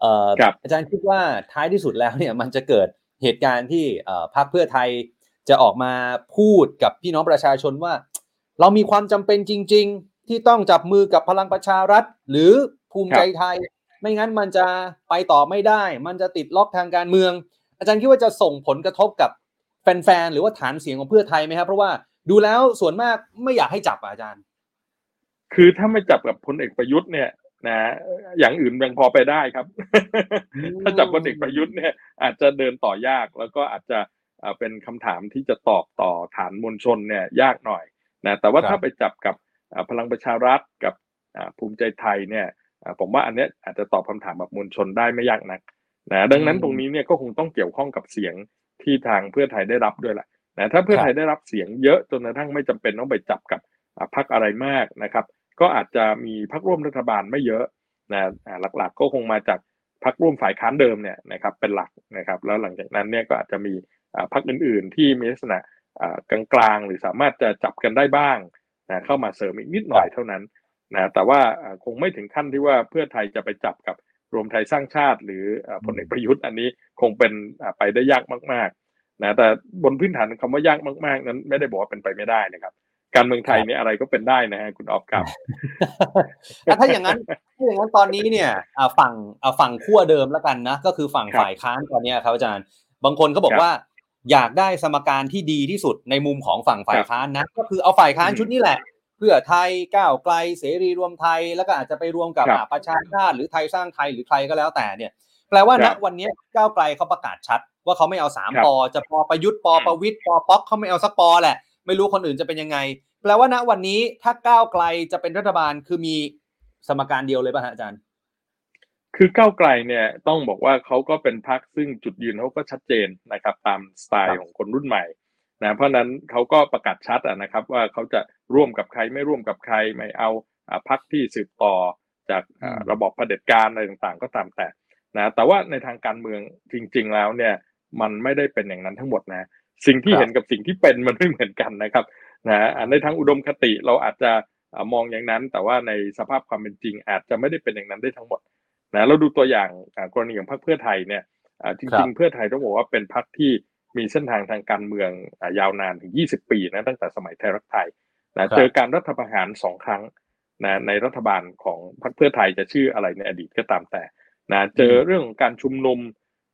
S2: เอ่อ
S3: ครับ
S2: อาจารย์คิดว่าท้ายที่สุดแล้วเนี่ยมันจะเกิดเหตุการณ์ที่เอ่อพรรคเพื่อไทยจะออกมาพูดกับพี่น้องประชาชนว่า เรามีความจำเป็นจริง ๆ ที่ต้องจับมือกับพลังประชารัฐ หรือภูมิใจไทย ไม่งั้นมันจะไปต่อไม่ได้ มันจะติดล็อกทางการเมือง อาจารย์คิดว่าจะส่งผลกระทบกับแฟนๆหรือว่าฐานเสียงของเพื่อไทยไหมครับเพราะว่าดูแล้วส่วนมากไม่อยากให้จับอะอาจารย์
S3: คือถ้าไม่จับกับพลเอกประยุทธ์เนี่ยนะอย่างอื่นยังพอไปได้ครับ ถ้าจับพลเอกประยุทธ์เนี่ยอาจจะเดินต่อยากแล้วก็อาจจะเอ่อเป็นคำถามที่จะตอบต่อฐานมวลชนเนี่ยยากหน่อยนะแต่ว่า
S2: ครับ
S3: ถ้าไปจับกับเอ่อพลังประชารัฐกับอ่าภูมิใจไทยเนี่ยอ่า ผมว่าอันเนี้ยอาจจะตอบคำถามแบบมวลชนได้ไม่ยากนักนะดังนั้นตรงนี้เนี่ยก็คงต้องเกี่ยวข้องกับเสียงที่ทางเพื่อไทยได้รับด้วยแหละนะถ้าเพื่อไทยได้รับเสียงเยอะจนกระทั่งไม่จำเป็นต้องไปจับกับอ่าพรรคอะไรมากนะครับ ก็อาจจะมีพรรคร่วมรัฐบาลไม่เยอะนะอ่าหลักๆก็คงมาจากพรรคร่วมฝ่ายค้านเดิมเนี่ยนะครับเป็นหลักนะครับแล้วหลังจากนั้นเนี่ยก็อาจจะมีอ่าพรรคอื่นๆ ที่มีลักษณะอ่ากลางๆหรือสามารถจะจับกันได้บ้างนะเข้ามาเสริมอีกนิดหน่อยเท่านั้น นะแต่ว่าอ่าคงไม่ถึงขั้นที่ว่าเพื่อไทยจะไปจับกับรวมไทยสร้างชาติ หรืออ่าพลเอกประยุทธ์อันนี้คงเป็นอ่าไปได้ยากมากๆนะแต่บนพื้นฐานคำว่ายากมาก ๆ นั้นไม่ได้บอกว่าเป็นไปไม่ได้นะครับ การเมืองไทยเนี่ยอะไรก็เป็นได้นะฮะคุณออฟครับ
S2: อะถ้าอย่างนั้นถ้าอย่างนั้นตอนนี้เนี่ยอะฝั่งอะฝั่งขั้วเดิมแล้วกันนะก็คือฝั่ง
S3: ครับ
S2: ฝ่ายค้านตอนเนี้ยครับอาจารย์ บางคนเขาบอก
S3: ครับ
S2: ว่าอยากได้สมการที่ดีที่สุดในมุมของฝั่งฝ่าย
S3: ครับ
S2: ค้านนะก็คือเอาฝ่ายค้าน
S3: อืม
S2: ชุดนี้แหละ เพื่อไทยก้าวไกลเสรีรวมไทย แล้วก็อาจจะไปรวมกับ
S3: ครับ
S2: อะประชาชาติหรือไทยสร้างไทยหรือใครก็แล้วแต่เนี่ย แปลว่า
S3: ค
S2: ณ
S3: รับ
S2: วันเนี้ยก้าวไกลเขาประกาศชัด ว่าเขาไม่เอาสาม
S3: ครับ
S2: ปอจะปอประยุทธ์ปอประวิทย์ปอป๊อกเขาไม่เอาสักปอแหละ ไม่รู้คนอื่นจะเป็นยังไง แปลว่าณวันนี้ถ้าก้าวไกลจะเป็นรัฐบาลคือมีสมการเดียวเลยป่ะฮะอาจารย์
S3: คือก้าวไกลเนี่ยต้องบอกว่าเขาก็เป็นพรรคซึ่งจุดยืนเขาก็ชัดเจนนะครับ ตามสไต
S2: ครั
S3: ล์
S2: บ
S3: ของคนรุ่นใหม่ นะเพราะฉะนั้นเขาก็ประกาศชัดอะนะครับ ว่าเขาจะร่วมกับใครไม่ร่วมกับใครไม่เอาอ่าพรรคที่สืบต่อจากอ่าระบอบเผด็จการอะไรต่างๆ ก็ตามแต่นะแต่ว่าในทางการเมืองจริง ๆ แล้วเนี่ยมันไม่ได้เป็นอย่างนั้นทั้งหมดนะสิ่งที่
S2: ครับ
S3: เห็นกับสิ่งที่เป็นมันไม่เหมือนกันนะครับนะในทางอุดมคติเราอาจจะมองอย่างนั้น แต่ว่าในสภาพความเป็นจริง อาจจะไม่ได้เป็นอย่างนั้นได้ทั้งหมดนะเราดูตัวอย่างกรณีของพรรคเพื่อไทยเนี่ยจริง ๆ เพื่อไทยต้องบอกว่าเป็นพรรคที่ มีเส้นทางทางการเมืองยาวนานถึง 20 ปีนะตั้งแต่สมัยไทยรักไทยนะเจอการรัฐประหารสองครั้งนะในรัฐบาลของพรรคเพื่อไทยจะชื่ออะไรในอดีตก็ตามแต่นะเจอเรื่องของการชุมนุม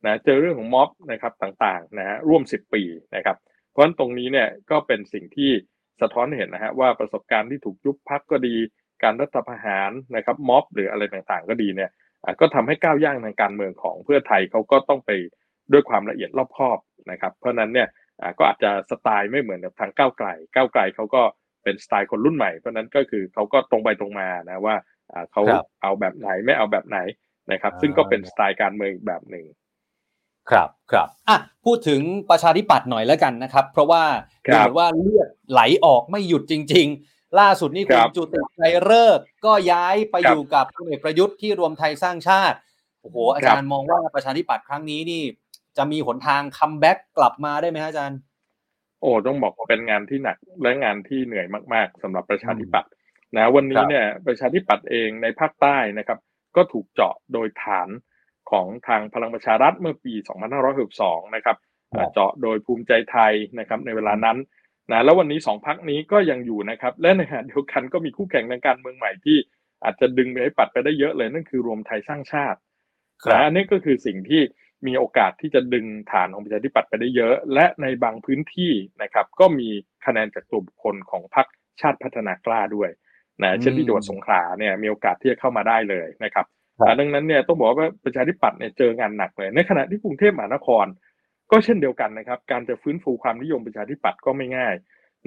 S3: นะเจอเรื่องของม็อบนะครับต่างๆนะฮะร่วม 10 ปีนะครับ เพราะฉะนั้นตรงนี้เนี่ยก็เป็นสิ่งที่สะท้อนเห็นนะฮะว่าประสบการณ์ที่ถูกยุบพักก็ดี การรัฐประหารนะครับม็อบหรืออะไรต่างๆ ก็ดีเนี่ยก็ทำให้ก้าวย่างในการเมืองของเพื่อไทยเขาก็ต้องไปด้วยความละเอียดรอบคอบ นะครับ เพราะนั้นเนี่ยก็อาจจะสไตล์ไม่เหมือนกับทางก้าวไกล ก้าวไกลเขาก็เป็นสไตล์คนรุ่นใหม่ เพราะนั้นก็คือเขาก็ตรงไปตรงมานะว่าเขาเอาแบบไหนไม่เอาแบบไหนนะครับ ซึ่งก็เป็นสไตล์การเมืองอีกแบบหนึ่ง
S2: ครับครับอะพูดถึงประชาธิปัตย์หน่อยแล้วกันนะครับ เพราะว่าดูเหมือนว่าเลือดไหลออกไม่หยุดจริง ๆ ล่าสุดนี่คุณจุติชัยเลิกก็ย้ายไปอยู่กับพลเอกประยุทธ์ที่รวมไทยสร้างชาติโอ้โหอาจารย์มองว่าประชาธิปัตย์ครั้งนี้นี่ จะมีหนทาง comeback กลับมาได้ไหมอาจารย์
S3: โอ้ต้องบอกว่าเป็นงานที่หนักและงานที่เหนื่อยมากๆสำหรับประชาธิปัตย์นะวันนี้เนี่ยประชาธิปัตย์เองในภาคใต้นะครับ ก็ถูกเจาะโดยฐานของทางพลังประชารัฐเมื่อปี 2562 นะครับเจาะโดยภูมิใจไทยนะครับในเวลานั้นนะแล้ววันนี้สองพักนี้ก็ยังอยู่นะครับ และในขณะเดียวกันก็มีคู่แข่งทางการเมืองใหม่ที่อาจจะดึงไปให้ปัดไปได้เยอะเลยนั่นคือรวมไทยสร้างชาตินะอันนี้ก็คือสิ่งที่ มีโอกาสที่จะดึงฐานของประชาธิปัตย์ไปได้เยอะ และในบางพื้นที่นะครับก็มีคะแนนจากตัวบุคคลของพรรคชาติพัฒนากล้าด้วยนะเช่นที่จังหวัดสงขลาเนี่ยมีโอกาสที่จะเข้ามาได้เลยนะครับดังนั้นเนี่ยต้องบอกว่าประชาธิปัตย์เนี่ยเจองานหนักเลย ในขณะที่กรุงเทพมหานคร ก็เช่นเดียวกันนะครับ การจะฟื้นฟูความนิยมประชาธิปัตย์ก็ไม่ง่าย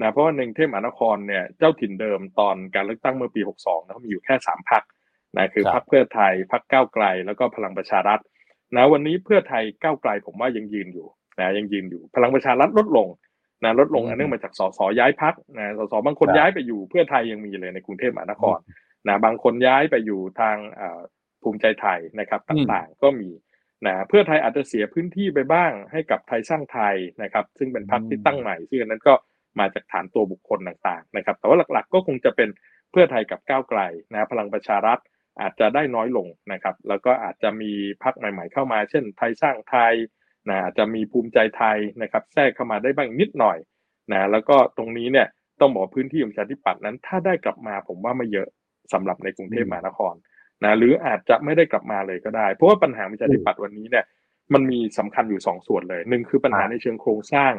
S3: นะเพราะว่าในกรุงเทพมหานครเนี่ยเจ้าถิ่นเดิมตอนการเลือกตั้งเมื่อปี 62นะเขามีอยู่แค่3พรรคนะคือพรรคเพื่อไทยพรรคก้าวไกล แล้วก็พลังประชารัฐ นะวันนี้เพื่อไทยก้าวไกลผมว่ายังยืนอยู่นะยังยืนอยู่ พลังประชารัฐลดลงนะลดลงอันเนื่องมาจากสสย้ายพักนะสสบางคนย้ายไปอยู่เพื่อไทยยังมีเลยในกรุงเทพมหานครนะบางคนย้ายไปอยู่ทางภูมิใจไทยนะครับต่างๆก็มีนะเพื่อไทยอาจจะเสียพื้นที่ไปบ้างให้กับไทยสร้างไทยนะครับ ซึ่งเป็นพรรคที่ตั้งใหม่ซึ่งอันนั้นก็มาจากฐานตัวบุคคลต่างๆนะครับ แต่ว่าหลักๆก็คงจะเป็นเพื่อไทยกับก้าวไกลนะพลังประชารัฐ อาจจะได้น้อยลงนะครับ แล้วก็อาจจะมีพรรคใหม่ ๆ เข้ามา เช่น ไทยสร้างไทยนะอาจจะมีภูมิใจไทยนะครับ แทรกเข้ามาได้บ้างนิดหน่อยนะแล้วก็ตรงนี้เนี่ยต้องบอกพื้นที่ของประชาธิปัตย์นั้น ถ้าได้กลับมาผมว่าไม่เยอะสำหรับในกรุงเทพมหานครนะหรืออาจจะไม่ได้กลับมาเลยก็ได้ เพราะว่าปัญหาประชาธิปัตย์วันนี้เนี่ยมันมีสำคัญอยู่สองส่วนเลยหนึ่งคือปัญหาในเชิงโครงสร้าง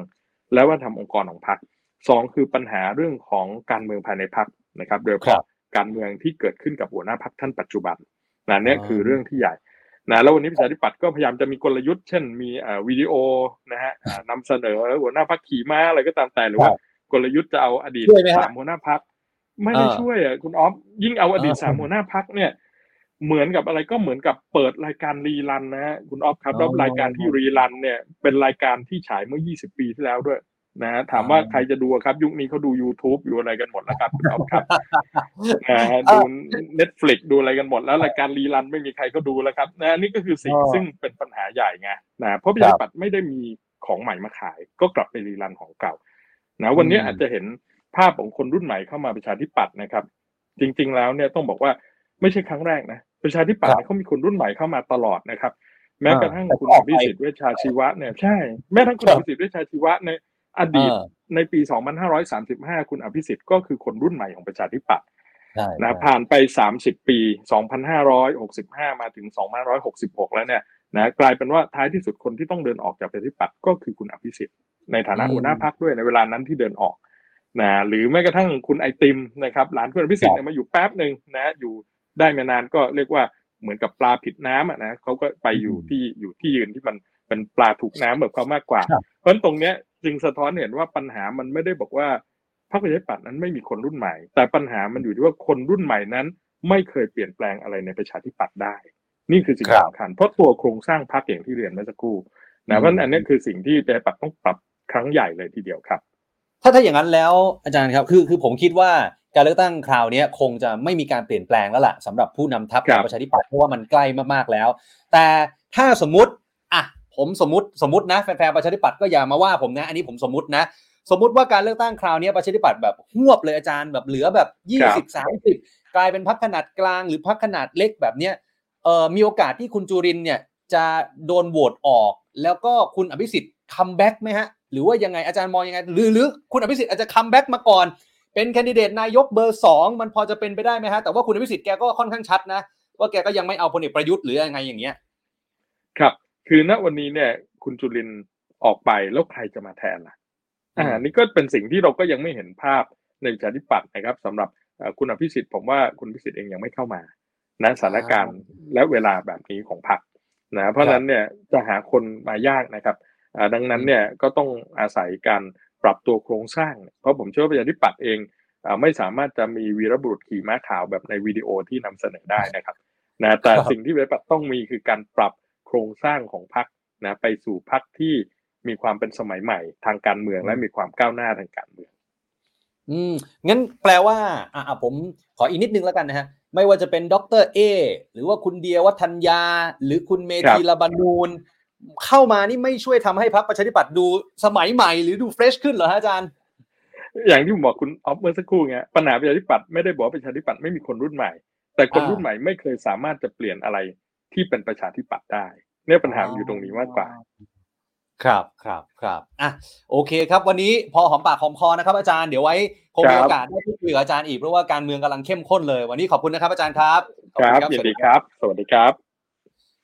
S3: และว่าทำองค์กรของพรรคสองคือปัญหาเรื่องของการเมืองภายในพรรคนะครับโดยเฉพาะ การเมืองที่เกิดขึ้นกับหัวหน้าพรรคท่านปัจจุบันนะนี่คือเรื่องที่ใหญ่นะแล้ววันนี้ประชาธิปัตย์ก็พยายามจะมีกลยุทธ์เช่นมีอ่าวิดีโอนะฮะนำเสนอหัวหน้าพรรคขี่ม้าอะไรก็ตามแต่หรือว่ากลยุทธ์จะเอาอดีตสามหัวหน้าพรรคไม่ได้ช่วยอะคุณออฟยิ่งเอาอดีตสามหัวหน้าพรรคเนี่ย เหมือนกับอะไรก็เหมือนกับเปิดรายการรีรันนะฮะคุณออฟครับแล้วรายการที่รีรันเนี่ย เป็นรายการที่ฉายเมื่อ 20 ปีที่แล้วด้วย นะฮะถามว่าใครจะดูครับ ยุคนี้เขาดู YouTube อยู่อะไรกันหมดแล้วครับคุณออฟครับนะฮะดู Netflix ดูอะไรกันหมดแล้วรายการรีรันไม่มีใครก็ดูแล้วครับนะนี่ก็คือสิ่งซึ่งเป็นปัญหาใหญ่ไงนะเพราะพิชาปัตไม่ได้มีของใหม่มาขาย ก็กลับไปรีรันของเก่านะวันนี้อาจจะเห็นภาพของคนรุ่นใหม่เข้ามาประชาธิปัตย์นะครับ จริง ๆ แล้วเนี่ยต้องบอกว่าไม่ใช่ครั้งแรกนะประชาธิปัตย์เขามีคนรุ่นใหม่เข้ามาตลอดนะครับ แม้กระทั่งคุณอภิสิทธิ์เวชชาชีวะเนี่ยใช่แม้ทั้งคุณอภิสิทธิ์เวชชาชีวะใน อดีตในปี 2535 คุณอภิสิทธิ์ก็คือคนรุ่นใหม่ของประชาธิปัตย์นะผ่านไป 30 ปี 2565 มาถึง 2566 แล้วเนี่ยนะกลายเป็นว่าท้ายที่สุดคนที่ต้องเดินออกจากประชาธิปัตย์ก็คือคุณอภิสิทธิ์ในฐานะหัวหน้าพักด้วยในเวลานั้นที่เดินออกนะหรือแม้กระทั่งคุณไอติมนะครับหลานคุณอภิสิทธิ์มาอยู่แป๊บหนึ่งนะอยู่ได้มานานก็เรียกว่าเหมือนกับปลาผิดน้ำอะนะเขาก็ไปอยู่ที่อยู่ที่ยืนที่มันเป็นปลาถูกน้ำแบบเขามากกว่า เพราะฉะนั้นตรงเนี้ย จึงสะท้อนเห็นว่าปัญหามันไม่ได้บอกว่าพรรคประชาธิปัตย์นั้นไม่มีคนรุ่นใหม่ แต่ปัญหามันอยู่ที่ว่าคนรุ่นใหม่นั้น ไม่เคยเปลี่ยนแปลงอะไรในประชาธิปัตย์ได้ นี่คือสิ่งสำคัญเพราะตัวโครงสร้างพรรคอย่างที่เรียนเมื่อสักครู่นะเพราะอันนี้คือสิ่งที่ประชาธิปัตย์ต้องปรับครั้งใหญ่เลยทีเดียวครับ
S2: ถ้าถ้าอย่างนั้นแล้วอาจารย์ครับคือคือผมคิดว่าการเลือกตั้งคราวนี้คงจะไม่มีการเปลี่ยนแปลงแล้วล่ะสำหรับผู้นำทัพของประชาธิปัตย์เพราะว่ามันใกล้มากๆแล้ว แต่ถ้าสมมติ ผมสมมติสมมตินะแฟนๆประชาธิปัตย์ก็อย่ามาว่าผมนะ อันนี้ผมสมมตินะ สมมุติว่าการเลือกตั้งคราวนี้ประชาธิปัตย์แบบหวบเลยอาจารย์แบบเหลือแบบยี่สิบสามสิบกลายเป็นพรรคขนาดกลางหรือพรรคขนาดเล็กแบบเนี้ยเอ่อมีโอกาสที่คุณจุรินทร์เนี่ยจะโดนโหวตออก แล้วก็คุณอภิสิทธิ์ comeback ไหมฮะหรือว่ายังไงอาจารย์มองยังไงหรือหรือคุณอภิสิทธิ์อาจจะ comeback มาก่อน เป็นแคนดิเดตนายกเบอร์สองมันพอจะเป็นไปได้ไหมฮะแต่ว่าคุณอภิสิทธิ์แกก็ค่อนข้างชัดนะว่าแกก็ยังไม่เอาพลเอกประยุทธ์หรือยังไงอย่างเงี้ย
S3: ครับ คือณวันนี้เนี่ยคุณจุรินทร์ออกไปแล้วใครจะมาแทนล่ะอ่านี่ก็เป็นสิ่งที่เราก็ยังไม่เห็นภาพในประชาธิปัตย์นะครับสำหรับคุณอภิสิทธิ์ผมว่าคุณอภิสิทธิ์เองยังไม่เข้ามานะสถานการณ์และเวลาแบบนี้ของพรรคนะเพราะฉะนั้นเนี่ยจะหาคนมายากนะครับดังนั้นเนี่ยก็ต้องอาศัยการปรับตัวโครงสร้าง เพราะผมเชื่อว่าประชาธิปัตย์เองไม่สามารถจะมีวีรบุรุษขี่ม้าขาวแบบในวิดีโอที่นำเสนอได้นะครับนะแต่สิ่งที่ประชาธิปัตย์ต้องมีคือการปรับ โครงสร้างของพรรคนะไปสู่พรรคที่มีความเป็นสมัยใหม่ทางการเมืองและมีความก้าวหน้าทางการเมือง
S2: อืมงั้นแปลว่า อ่าผมขออีกนิดนึงแล้วกันนะฮะไม่ว่าจะเป็นดรเอหรือว่าคุณเดียร์ วทันยา หรือคุณเมธีลาบานูนเข้ามานี่ไม่ช่วยทำให้พรรคประชาธิปัตย์ดูสมัยใหม่ หรือดู fresh ขึ้นเหรอฮะอาจารย์
S3: อย่างที่ผมบอกคุณออฟเมื่อสักครู่ไงปัญหาประชาธิปัตย์ไม่ได้บอกประชาธิปัตย์ไม่มีคนรุ่นใหม่ แต่คนรุ่นใหม่ไม่เคยสามารถจะเปลี่ยนอะไร ที่เป็นประชาธิปัตย์ได้ เนี่ยปัญหาอยู่ตรงนี้มากกว่า
S2: ครับครับครับอะโอเคครับ วันนี้พอหอมปากหอมคอนะครับ อาจารย์เดี๋ยวไว้คงมีโอกาสได้พูดคุยกับอาจารย์อีกเพราะว่าการเมืองกำลังเข้มข้นเลย วันนี้ขอบคุณนะครับ อาจารย์ครับ
S3: ครับยินดีครับ สวัสดีครับ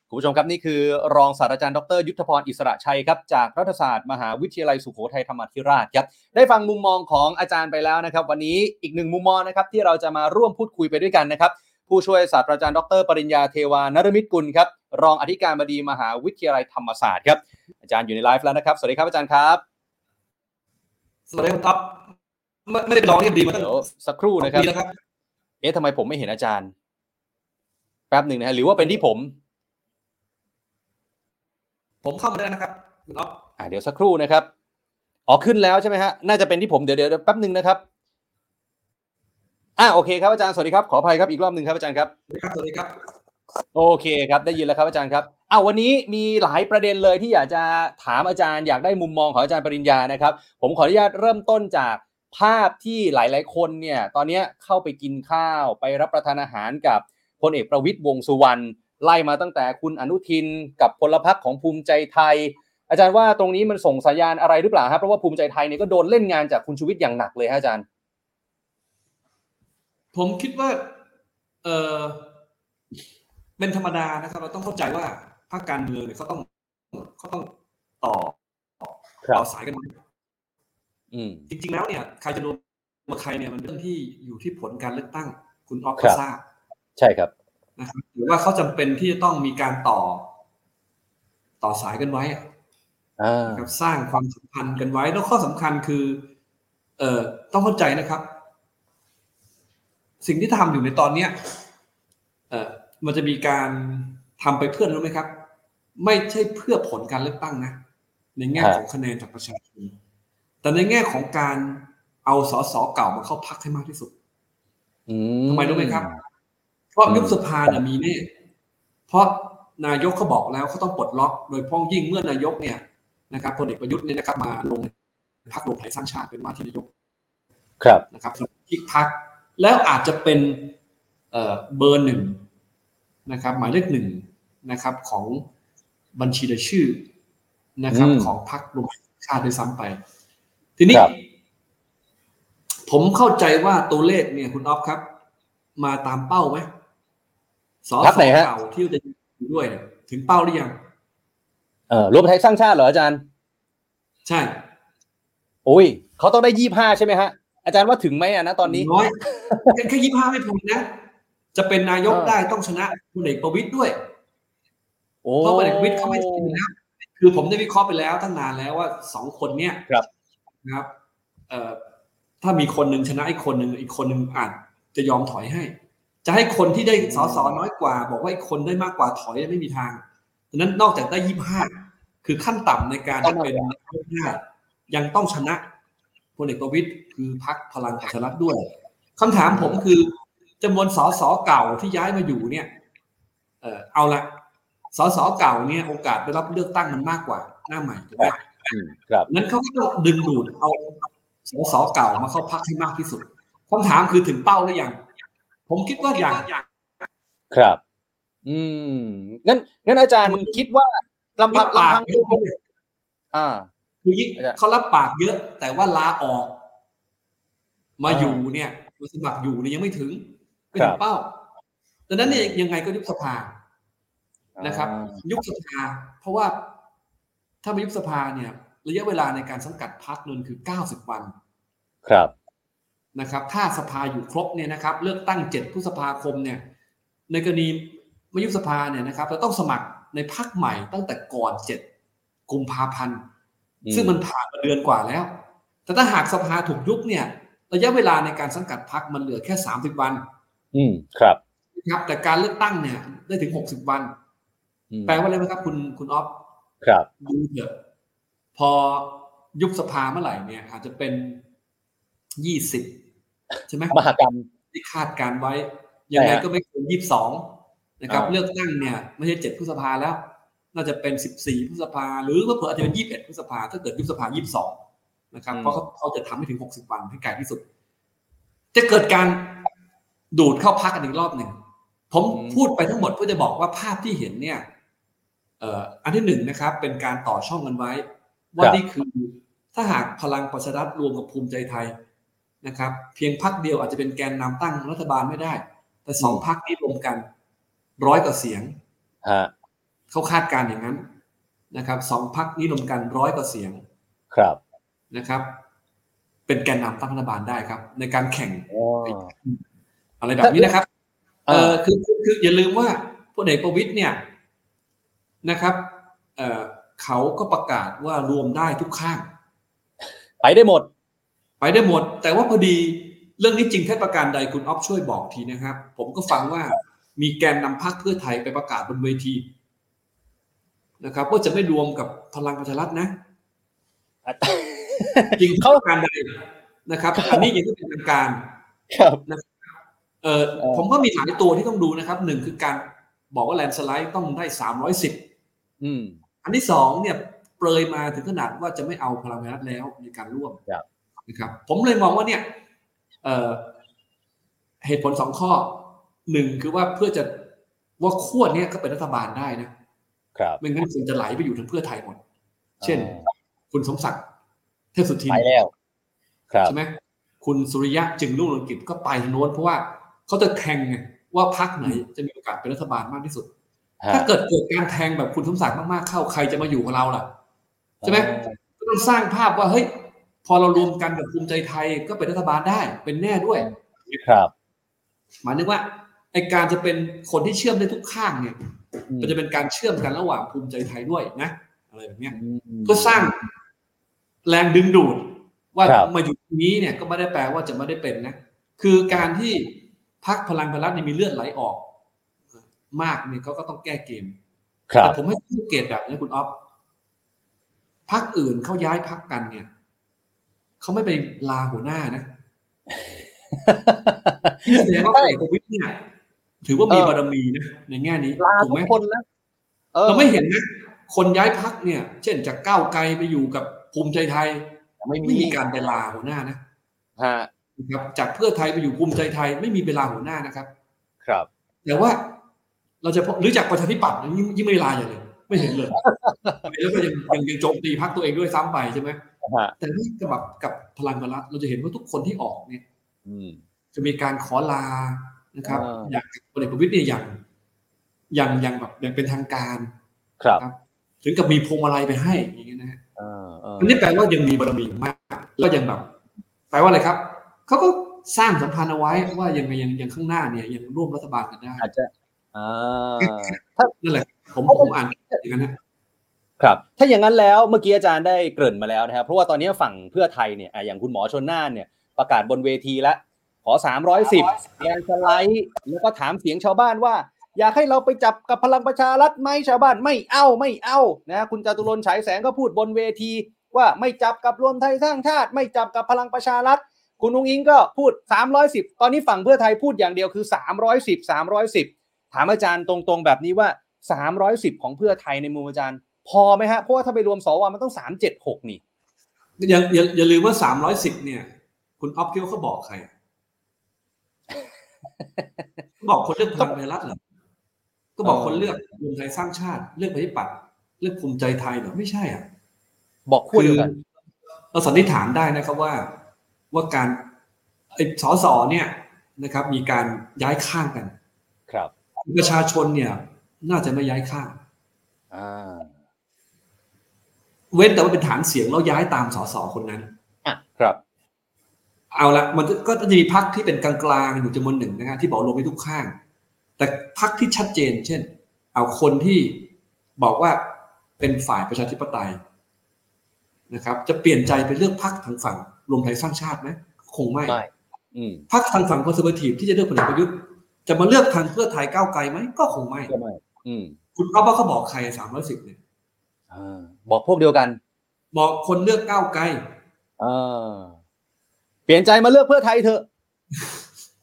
S2: คุณผู้ชมครับนี่คือรองศาสตราจารย์ดรยุทธพรอิสระชัยครับจากรัฐศาสตร์มหาวิทยาลัยสุโขทัยธรรมธิราชครับได้ฟังมุมมองของอาจารย์ไปแล้วนะครับ วันนี้อีกหนึ่งมุมมองนะครับที่เราจะมาร่วมพูดคุยไปด้วยกันนะครับ ผู้ช่วยศาสตราจารย์ดร ปริญญาเทวานรมิตรกุลครับรองอธิการบดีมหาวิทยาลัยธรรมศาสตร์ครับอาจารย์อยู่ในไลฟ์แล้วนะครับ สวัสดีครับอาจารย์ครับ
S4: สวัสดีครับไม่ไม่ได้ไปรองที่ดีมาตั้ง
S2: เดี๋ยวสักครู่นะครับ
S4: ปีแล้วครับ
S2: เอ๊ะทำไมผมไม่เห็นอาจารย์ แป๊บหนึ่งนะฮะหรือว่าเป็นที่ผม
S4: ผมเข้ามาได้นะครับคุณอ๊อฟ
S2: อ่าเดี๋ยวสักครู่นะครับอ๋อขึ้นแล้วใช่ไหมฮะน่าจะเป็นที่ผมเดี๋ยวเดี๋ยวแป๊บหนึ่งนะครับ อ่าโอเคครับอาจารย์สวัสดีครับขออภัยครับอีกรอบหนึ่งครับอาจารย์ครับ
S4: สวัสดีครับสวัสดีครับ
S2: โอเคครับได้ยินแล้วครับอาจารย์ครับอ้าววันนี้มีหลายประเด็นเลยที่อยากจะถามอาจารย์อยากได้มุมมองของอาจารย์ปริญญานะครับ ผมขออนุญาตเริ่มต้นจากภาพที่หลาย ๆ คนเนี่ยตอนนี้เข้าไปกินข้าวไปรับประทานอาหารกับพลเอกประวิตยวงสุวรรณไล่มาตั้งแต่คุณอนุทินกับพลพรรคของภูมิใจไทย อาจารย์ว่าตรงนี้มันส่งสัญญาณอะไรหรือเปล่าครับเพราะว่าภูมิใจไทยเนี่ยก็โดนเล่นงานจากคุณชูวิทย์อย่างหนักเลยฮะอาจารย์
S4: ผมคิดว่า เออเป็นธรรมดานะครับ เราต้องเข้าใจว่าภาคการเมืองเนี่ยเขาต้องเขาต้องต่อ
S2: ครับ
S4: ต่อสายกันมา
S2: อืม
S4: จริง ๆ แล้วเนี่ยใครจะรวมมาใครเนี่ยมันเป็นเรื่องที่อยู่ที่ผลการเลือกตั้ง คุณออฟ
S2: ครั
S4: ก็
S2: บ
S4: ทราบ
S2: ใช่ครับ
S4: นะครับหรือว่าเขาจำเป็นที่จะต้องมีการต่อ ต่อสายกันไว้อะ
S2: อ่า
S4: นะครับสร้างความสัมพันธ์กันไว้แล้วข้อสำคัญคือ เอ่อต้องเข้าใจนะครับ สิ่งที่ทำอยู่ในตอนเนี้ยเอ่อมันจะมีการทำไปเพื่อรู้ไหมครับ ไม่ใช่เพื่อผลการเลือกตั้งนะในแง่
S2: ครับ
S4: ของคะแนนจากประชาชนแต่ในแง่ของการเอาสสเก่ามาเข้าพักให้มากที่สุด
S2: อื
S4: ทำไมรู้ไหมครับ เพราะ
S2: อืม
S4: ยุบสภาเนี่ยมีแน่เพราะนายกเขาบอกแล้วเขาต้องปลดล็อก โดยพ้องยิ่งเมื่อนายกเนี่ยนะครับพลเอกประยุทธ์เนี่ยนะครับมาลงพักรวมไทยสร้างชาติเป็นว่าที่นายก
S2: ครับ
S4: นะครับที่พัก แล้วอาจจะเป็นเอ่อเบอร์หนึ่งนะครับหมายเลขหนึ่งนะครับของบัญชีรายชื่อนะครับ
S2: อืม
S4: ของพักรวมไทยสร้างชาติด้วยซ้ำไป ทีนี้
S2: ครับ
S4: ผมเข้าใจว่าตัวเลขเนี่ยคุณออฟครับ มาตามเป้าไหมสอ
S2: พรรคไหนฮะ
S4: เก่าที่จะอยู่ด้วยเนี่ยถึงเป้าหรือยัง
S2: เออรวมไทยสร้างชาติเหรออาจารย์
S4: ใช่
S2: โอ้ยเขาต้องได้ยี่ห้าใช่ไหมฮะ อาจารย์ว่าถึงไหมอะนะตอนนี้
S4: น้อยแค่แค่ยี่ห้าไม่พอนะจะเป็นนายก
S2: เออ
S4: ได้ต้องชนะพลเอกประวิตยด้วย
S2: โอ้
S4: เพราะพลเอกประวิตยเขาไม่ใช่อยู่แล้วคือผมได้วิเคราะห์ไปแล้วตั้งนานแล้วว่าสองคนเนี้ย
S2: ครับ
S4: นะครับเอ่อถ้ามีคนหนึ่งชนะอีกคนหนึ่งอีกคนหนึ่งอาจจะยอมถอยให้ จะให้คนที่ได้สสน้อยกว่า บอกว่าอีกคนได้มากกว่าถอยไม่มีทางดังนั้นนอกจากได้ยี่ห้าคือขั้นต่ำในการจะเป็นนายกได้ยังต้องชนะ พลเอกประวิตยคือพักพลังประชารัฐด้วยคำถามผมคือจำนวนสสเก่าที่ย้ายมาอยู่เนี่ย เออเอาละสสเก่าเนี่ยโอกาสได้รับเลือกตั้งมันมากกว่าหน้าใหม่ถูกไหม
S2: อืมครับ
S4: นั้นเขาก็ต้องดึงดูดเอาสสเก่ามาเข้าพักให้มากที่สุดคำถามคือถึงเป้าหรือยัง ผมคิดว่าอย่าง
S2: ครับ อืมงั้นงั้นอาจารย์คิดว่าลำพัง
S4: ปาก
S2: ลำพัง
S4: เยอะ
S2: อ่า
S4: คือยิ่ง
S2: อาจารย์
S4: เขารับปากเยอะ แต่ว่าลาออก มาอยู่เนี่ยมาสมัครอยู่เนี่ยยังไม่ถึงไม่ถึงเป้าดังนั้นเนี่ยยังไงก็ยุบสภานะครับ ยุบสภา เพราะว่าถ้าไม่ยุบสภาเนี่ย ระยะเวลาในการสังกัดพักนั้นคือ90วัน
S2: ครับ
S4: นะครับ ถ้าสภาอยู่ครบเนี่ยนะครับ เลือกตั้ง7พฤษภาคมเนี่ย ในกรณีไม่ยุบสภาเนี่ยนะครับเราต้องสมัครในพักใหม่ตั้งแต่ก่อน7กุมภาพันธ์
S2: อืม
S4: ซึ่งมันผ่านมาเดือนกว่าแล้ว แต่ถ้าหากสภาถูกยุบเนี่ย ระยะเวลาในการสังกัดพักมันเหลือแค่30วัน
S2: อืมครับ
S4: นะครับ แต่การเลือกตั้งเนี่ย ได้ถึง60วัน
S2: อืม
S4: แปลว่าอะไรไหมครับ คุณคุณออฟ
S2: ครับ
S4: ดูเถอะพอยุบสภาเมื่อไหร่เนี่ย อาจจะเป็นยี่สิบใช่ไหม
S2: มหากรรม
S4: ที่คาดการไว้ยังไง
S2: ใช่ฮะ
S4: ก็ไม่เกินยี่สิบสองนะครับ
S2: อ่า
S4: เลือกตั้งเนี่ย ไม่ใช่เจ็ดพฤษภาแล้ว น่าจะเป็นสิบสี่พฤษภาหรือว่าเผื่ออาจจะเป็นยี่สิบเอ็ดพฤษภาถ้าเกิดยุบสภายี่สิบสองนะครับ เพราะเขาเขาจะทำให้ถึงหกสิบวันให้ไกลที่สุด จะเกิดการดูดเข้าพักกันอีกรอบหนึ่ง ผมพูดไปทั้งหมดเพื่อจะบอกว่าภาพที่เห็นเนี่ยเอ่ออันที่หนึ่งนะครับ เป็นการต่อช่องกันไว้ ว่านี่คือถ้าหากพลังประชารัฐรวมกับภูมิใจไทยนะครับ เพียงพักเดียวอาจจะเป็นแกนนำตั้งรัฐบาลไม่ได้ แต่สองพักนี้รวมกันร้อยกว่าเสียง
S2: ฮะ
S4: เขาคาดการณ์อย่างนั้นนะครับสองพักนี้รวมกันร้อยกว่าเสียง
S2: ครับ
S4: นะครับ เป็นแกนนำตั้งรัฐบาลได้ครับ ในการแข่ง
S2: อ๋อ
S4: อะไรแบบนี้นะครับ เอ
S2: อ่า
S4: อคือคือคืออย่าลืมว่าพลเอกประวิตยเนี่ยนะครับ เออเขาก็ประกาศว่ารวมได้ทุกข้าง
S2: ไปได้หมด
S4: ไปได้หมด แต่ว่าพอดีเรื่องนี้จริงแค่ประการใดคุณออฟช่วยบอกทีนะครับ ผมก็ฟังว่ามีแกนนำพรรคเพื่อไทยไปประกาศบนเวที นะครับว่าจะไม่รวมกับพลังประชารัฐนะจริง
S2: เขา
S4: เขาประการใดนะครับอันนี้ยังไม่เป็นทางการ
S2: ครับ
S4: เออ
S2: เออ
S4: ผมก็มีหลายตัวที่ต้องดูนะครับหนึ่งคือการบอกว่าแลนสไลด์ต้องได้สามร้อยสิบ
S2: อืม
S4: อันที่สองเนี่ยเปรยมาถึงขนาดว่าจะไม่เอาพลังประชารัฐแล้วในการร่วม
S2: ครับ
S4: นะครับ ผมเลยมองว่าเนี่ยเอ่อเหตุผลสองข้อหนึ่งคือว่าเพื่อจะว่าขั้วเนี้ยก็เป็นรัฐบาลได้นะ ครับไม่งั้นคุณจะไหลไปอยู่ทางเพื่อไทยหมด เช่น คุณสมศักดิ์เทพสุทิน
S2: ไปแล้วครับ
S4: ใช่ไหมคุณสุริยะจึงรุ่งเรืองกิจก็ไปทางโน้นเพราะว่าเขาจะแข่งไงว่าพรรคไหนจะมีโอกาสเป็นรัฐบาลมากที่สุด
S2: ฮะ
S4: ถ้าเกิดเกิดการแทงแบบคุณสมศักดิ์มากๆเข้าใครจะมาอยู่กับเราล่ะใช่ไหมก็ต้องสร้างภาพว่าเฮ้ยพอเรารวมกันกับภูมิใจไทยก็เป็นรัฐบาลได้เป็นแน่ด้วย
S2: ครับ
S4: หมายถึงว่าไอการจะเป็นคนที่เชื่อมได้ทุกข้างเนี่ย
S2: อื ม
S4: มันจะเป็นการเชื่อมกันระหว่างภูมิใจไทยด้วยนะ อะไรแบบเนี้ย
S2: อืม
S4: เพื่อสร้างแรงดึงดูด ว่า
S2: ครับ
S4: มาอยู่ตรงนี้เนี่ยก็ไม่ได้แปลว่าจะไม่ได้เป็นนะ คือการที่พักพลังประชารัฐเนี่ยมีเลือดไหลออก มากเนี่ยเขาก็ต้องแก้เกม
S2: ครับ
S4: แต่ผมให้สังเกตแบบนี้คุณอ๊อฟพักอื่นเขาย้ายพักกันเนี่ยเขาไม่ไปลาหัวหน้านะที่แสดงว่าพลเอกประวิตยเนี่ย ถือว่ามี
S2: เออ
S4: บารมีนะในแง่นี้
S2: ลา
S4: ถูก
S2: ทุ
S4: ไหม
S2: กคนแล้วเออ
S4: เราไม่เห็นนะคนย้ายพักเนี่ย เช่นจากก้าวไกลไปอยู่กับภูมิใจไทย
S2: ไม่
S4: ไม่
S2: มี
S4: มีการไปลาหัวหน้านะ
S2: ฮะ
S4: นะครับจากเพื่อไทยไปอยู่ภูมิใจไทยไม่มีเวลาหัวหน้านะครับ
S2: ครับ
S4: แต่ว่าเราจะพบหรือจากประชาธิปัตย์ยิ่งยิ่งไม่ลาอย่างเลยไม่เห็นเลยแล้วก็ยังยังยังโจมตีพักตัวเองด้วยซ้ำไปใช่ไหม
S2: ฮะ
S4: แต่นี่กับแบบกับพลังประชารัฐเราจะเห็นว่าทุกคนที่ออกเนี่ย
S2: อืม
S4: จะมีการขอลา นะครับ
S2: อ่า
S4: อย่างพลเอกประวิตยเนี่ยอย่างอย่างอย่างแบบอย่างเป็นทางการ
S2: ครับ
S4: ครับถึงกับมีพวงมาลัยไปให้อย่างเงี้ยนะฮะ
S2: เออเออ
S4: อันนี้แปลว่ายังมีบารมีมากแล้วยังแบบแปลว่าอะไรครับเขาก็สร้างสัมพันธ์เอาไว้ว่ายังไงยังยังข้างหน้าเนี่ยยังร่วมรัฐบาลกันได้
S2: อาจจะอ่า
S4: นั่นแหละผมผมอ่านอย่างนั้นนะครับ
S2: ถ้าอย่างนั้นแล้วเมื่อกี้อาจารย์ได้เกริ่นมาแล้วนะครับ เพราะว่าตอนนี้ฝั่งเพื่อไทยเนี่ยอะอย่างคุณหมอชนน่านเนี่ยประกาศบนเวทีแล้ว ขอ 310แรงสไลด์แล้วก็ถามเสียงชาวบ้านว่า อยากให้เราไปจับกับพลังประชารัฐไหมชาวบ้านไม่เอาไม่เอานะคุณจตุรนฉายแสงก็พูดบนเวที ว่าไม่จับกับรวมไทยสร้างชาติ ไม่จับกับพลังประชารัฐ คุณนุงอิงก็พูด 310 ตอนนี้ฝั่งเพื่อไทยพูดอย่างเดียวคือ 310 310 ถามอาจารย์ตรงๆแบบนี้ว่า 310 ของเพื่อไทยในมุมอาจารย์ พอไหมฮะเพราะว่าถ้าไปรวมสวมันต้อง 376 นี่
S4: อย่าอย่าอย่าลืมว่าสามร้อยสิบเนี่ย คุณออฟคิดว่าเขาบอกใคร บอกคนเลือกพลังประชารัฐเหรอก็บอกคนเลือกรวมไทยสร้างชาติ เลือกประชาธิปัตย์เลือกภูมิใจไทยเหรอไม่ใช่อะ
S2: บอกคู่เดียวกัน
S4: เราสันนิษฐานได้นะครับว่า ว่าการไอ้สอสอเนี่ยนะครับ มีการย้ายข้างกัน
S2: ครับ
S4: ประชาชนเนี่ย น่าจะไม่ย้ายข้าง
S2: อ่า
S4: เว้นแต่ว่าเป็นฐานเสียงแล้วย้ายตามสสคนนั้น
S2: อะครับ
S4: เอาละมันก็จะมีพักที่เป็นกลางๆอยู่จำนวนหนึ่งนะฮะที่บอกลงไปทุกข้าง แต่พักที่ชัดเจน เช่น เอาคนที่บอกว่าเป็นฝ่ายประชาธิปไตยนะครับ จะเปลี่ยนใจไปเลือกพักทางฝั่งรวมไทยสร้างชาติไหมคงไม่
S2: ไม่อืม
S4: พักทางฝั่งคอนเซอร์เวทีฟที่จะเลือกพลเอกประยุทธ์จะมาเลือกทางเพื่อไทยก้าวไกลไหมก็คงไม่
S2: ก็ไม่อืม
S4: คุณเอาว่าเขาบอกใครสามร้อยสิบเนี่ย
S2: อ่าบอกพวกเดียวกัน
S4: บอกคนเลือกก้าวไกล
S2: อ่า เปลี่ยนใจมาเลือกเพื่อไทยเถอะ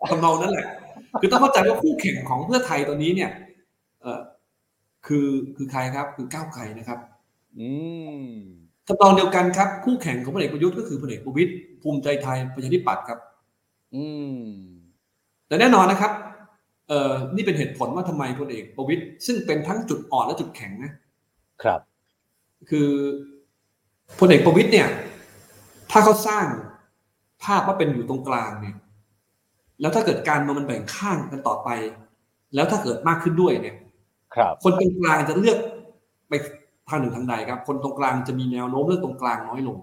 S4: ทำนองนั้นแหละ คือต้องเข้าใจว่าคู่แข่งของเพื่อไทยตอนนี้เนี่ย เออคือคือใครครับ คือก้าวไกลนะครับ
S2: อืม
S4: ทำนองเดียวกันครับ คู่แข่งของพลเอกประยุทธ์ก็คือพลเอกประวิตยภูมิใจไทยประชาธิปัตย์ครับ
S2: อืม
S4: แต่แน่นอนนะครับ เอ่อนี่เป็นเหตุผลว่าทำไมพลเอกประวิตยซึ่งเป็นทั้งจุดอ่อนและจุดแข็งนะ
S2: ครับ
S4: คือพลเอกประวิตยเนี่ย ถ้าเขาสร้าง ภาพว่าเป็นอยู่ตรงกลางเนี่ยแล้วถ้าเกิดการเมืองมันแบ่งข้างกันต่อไป แล้วถ้าเกิดมากขึ้นด้วยเนี่ย
S2: ครับ
S4: คนตรงกลางจะเลือกไปทางหนึ่งทางใดครับ คนตรงกลางจะมีแนวโน้มเลือกตรงกลางน้อยลง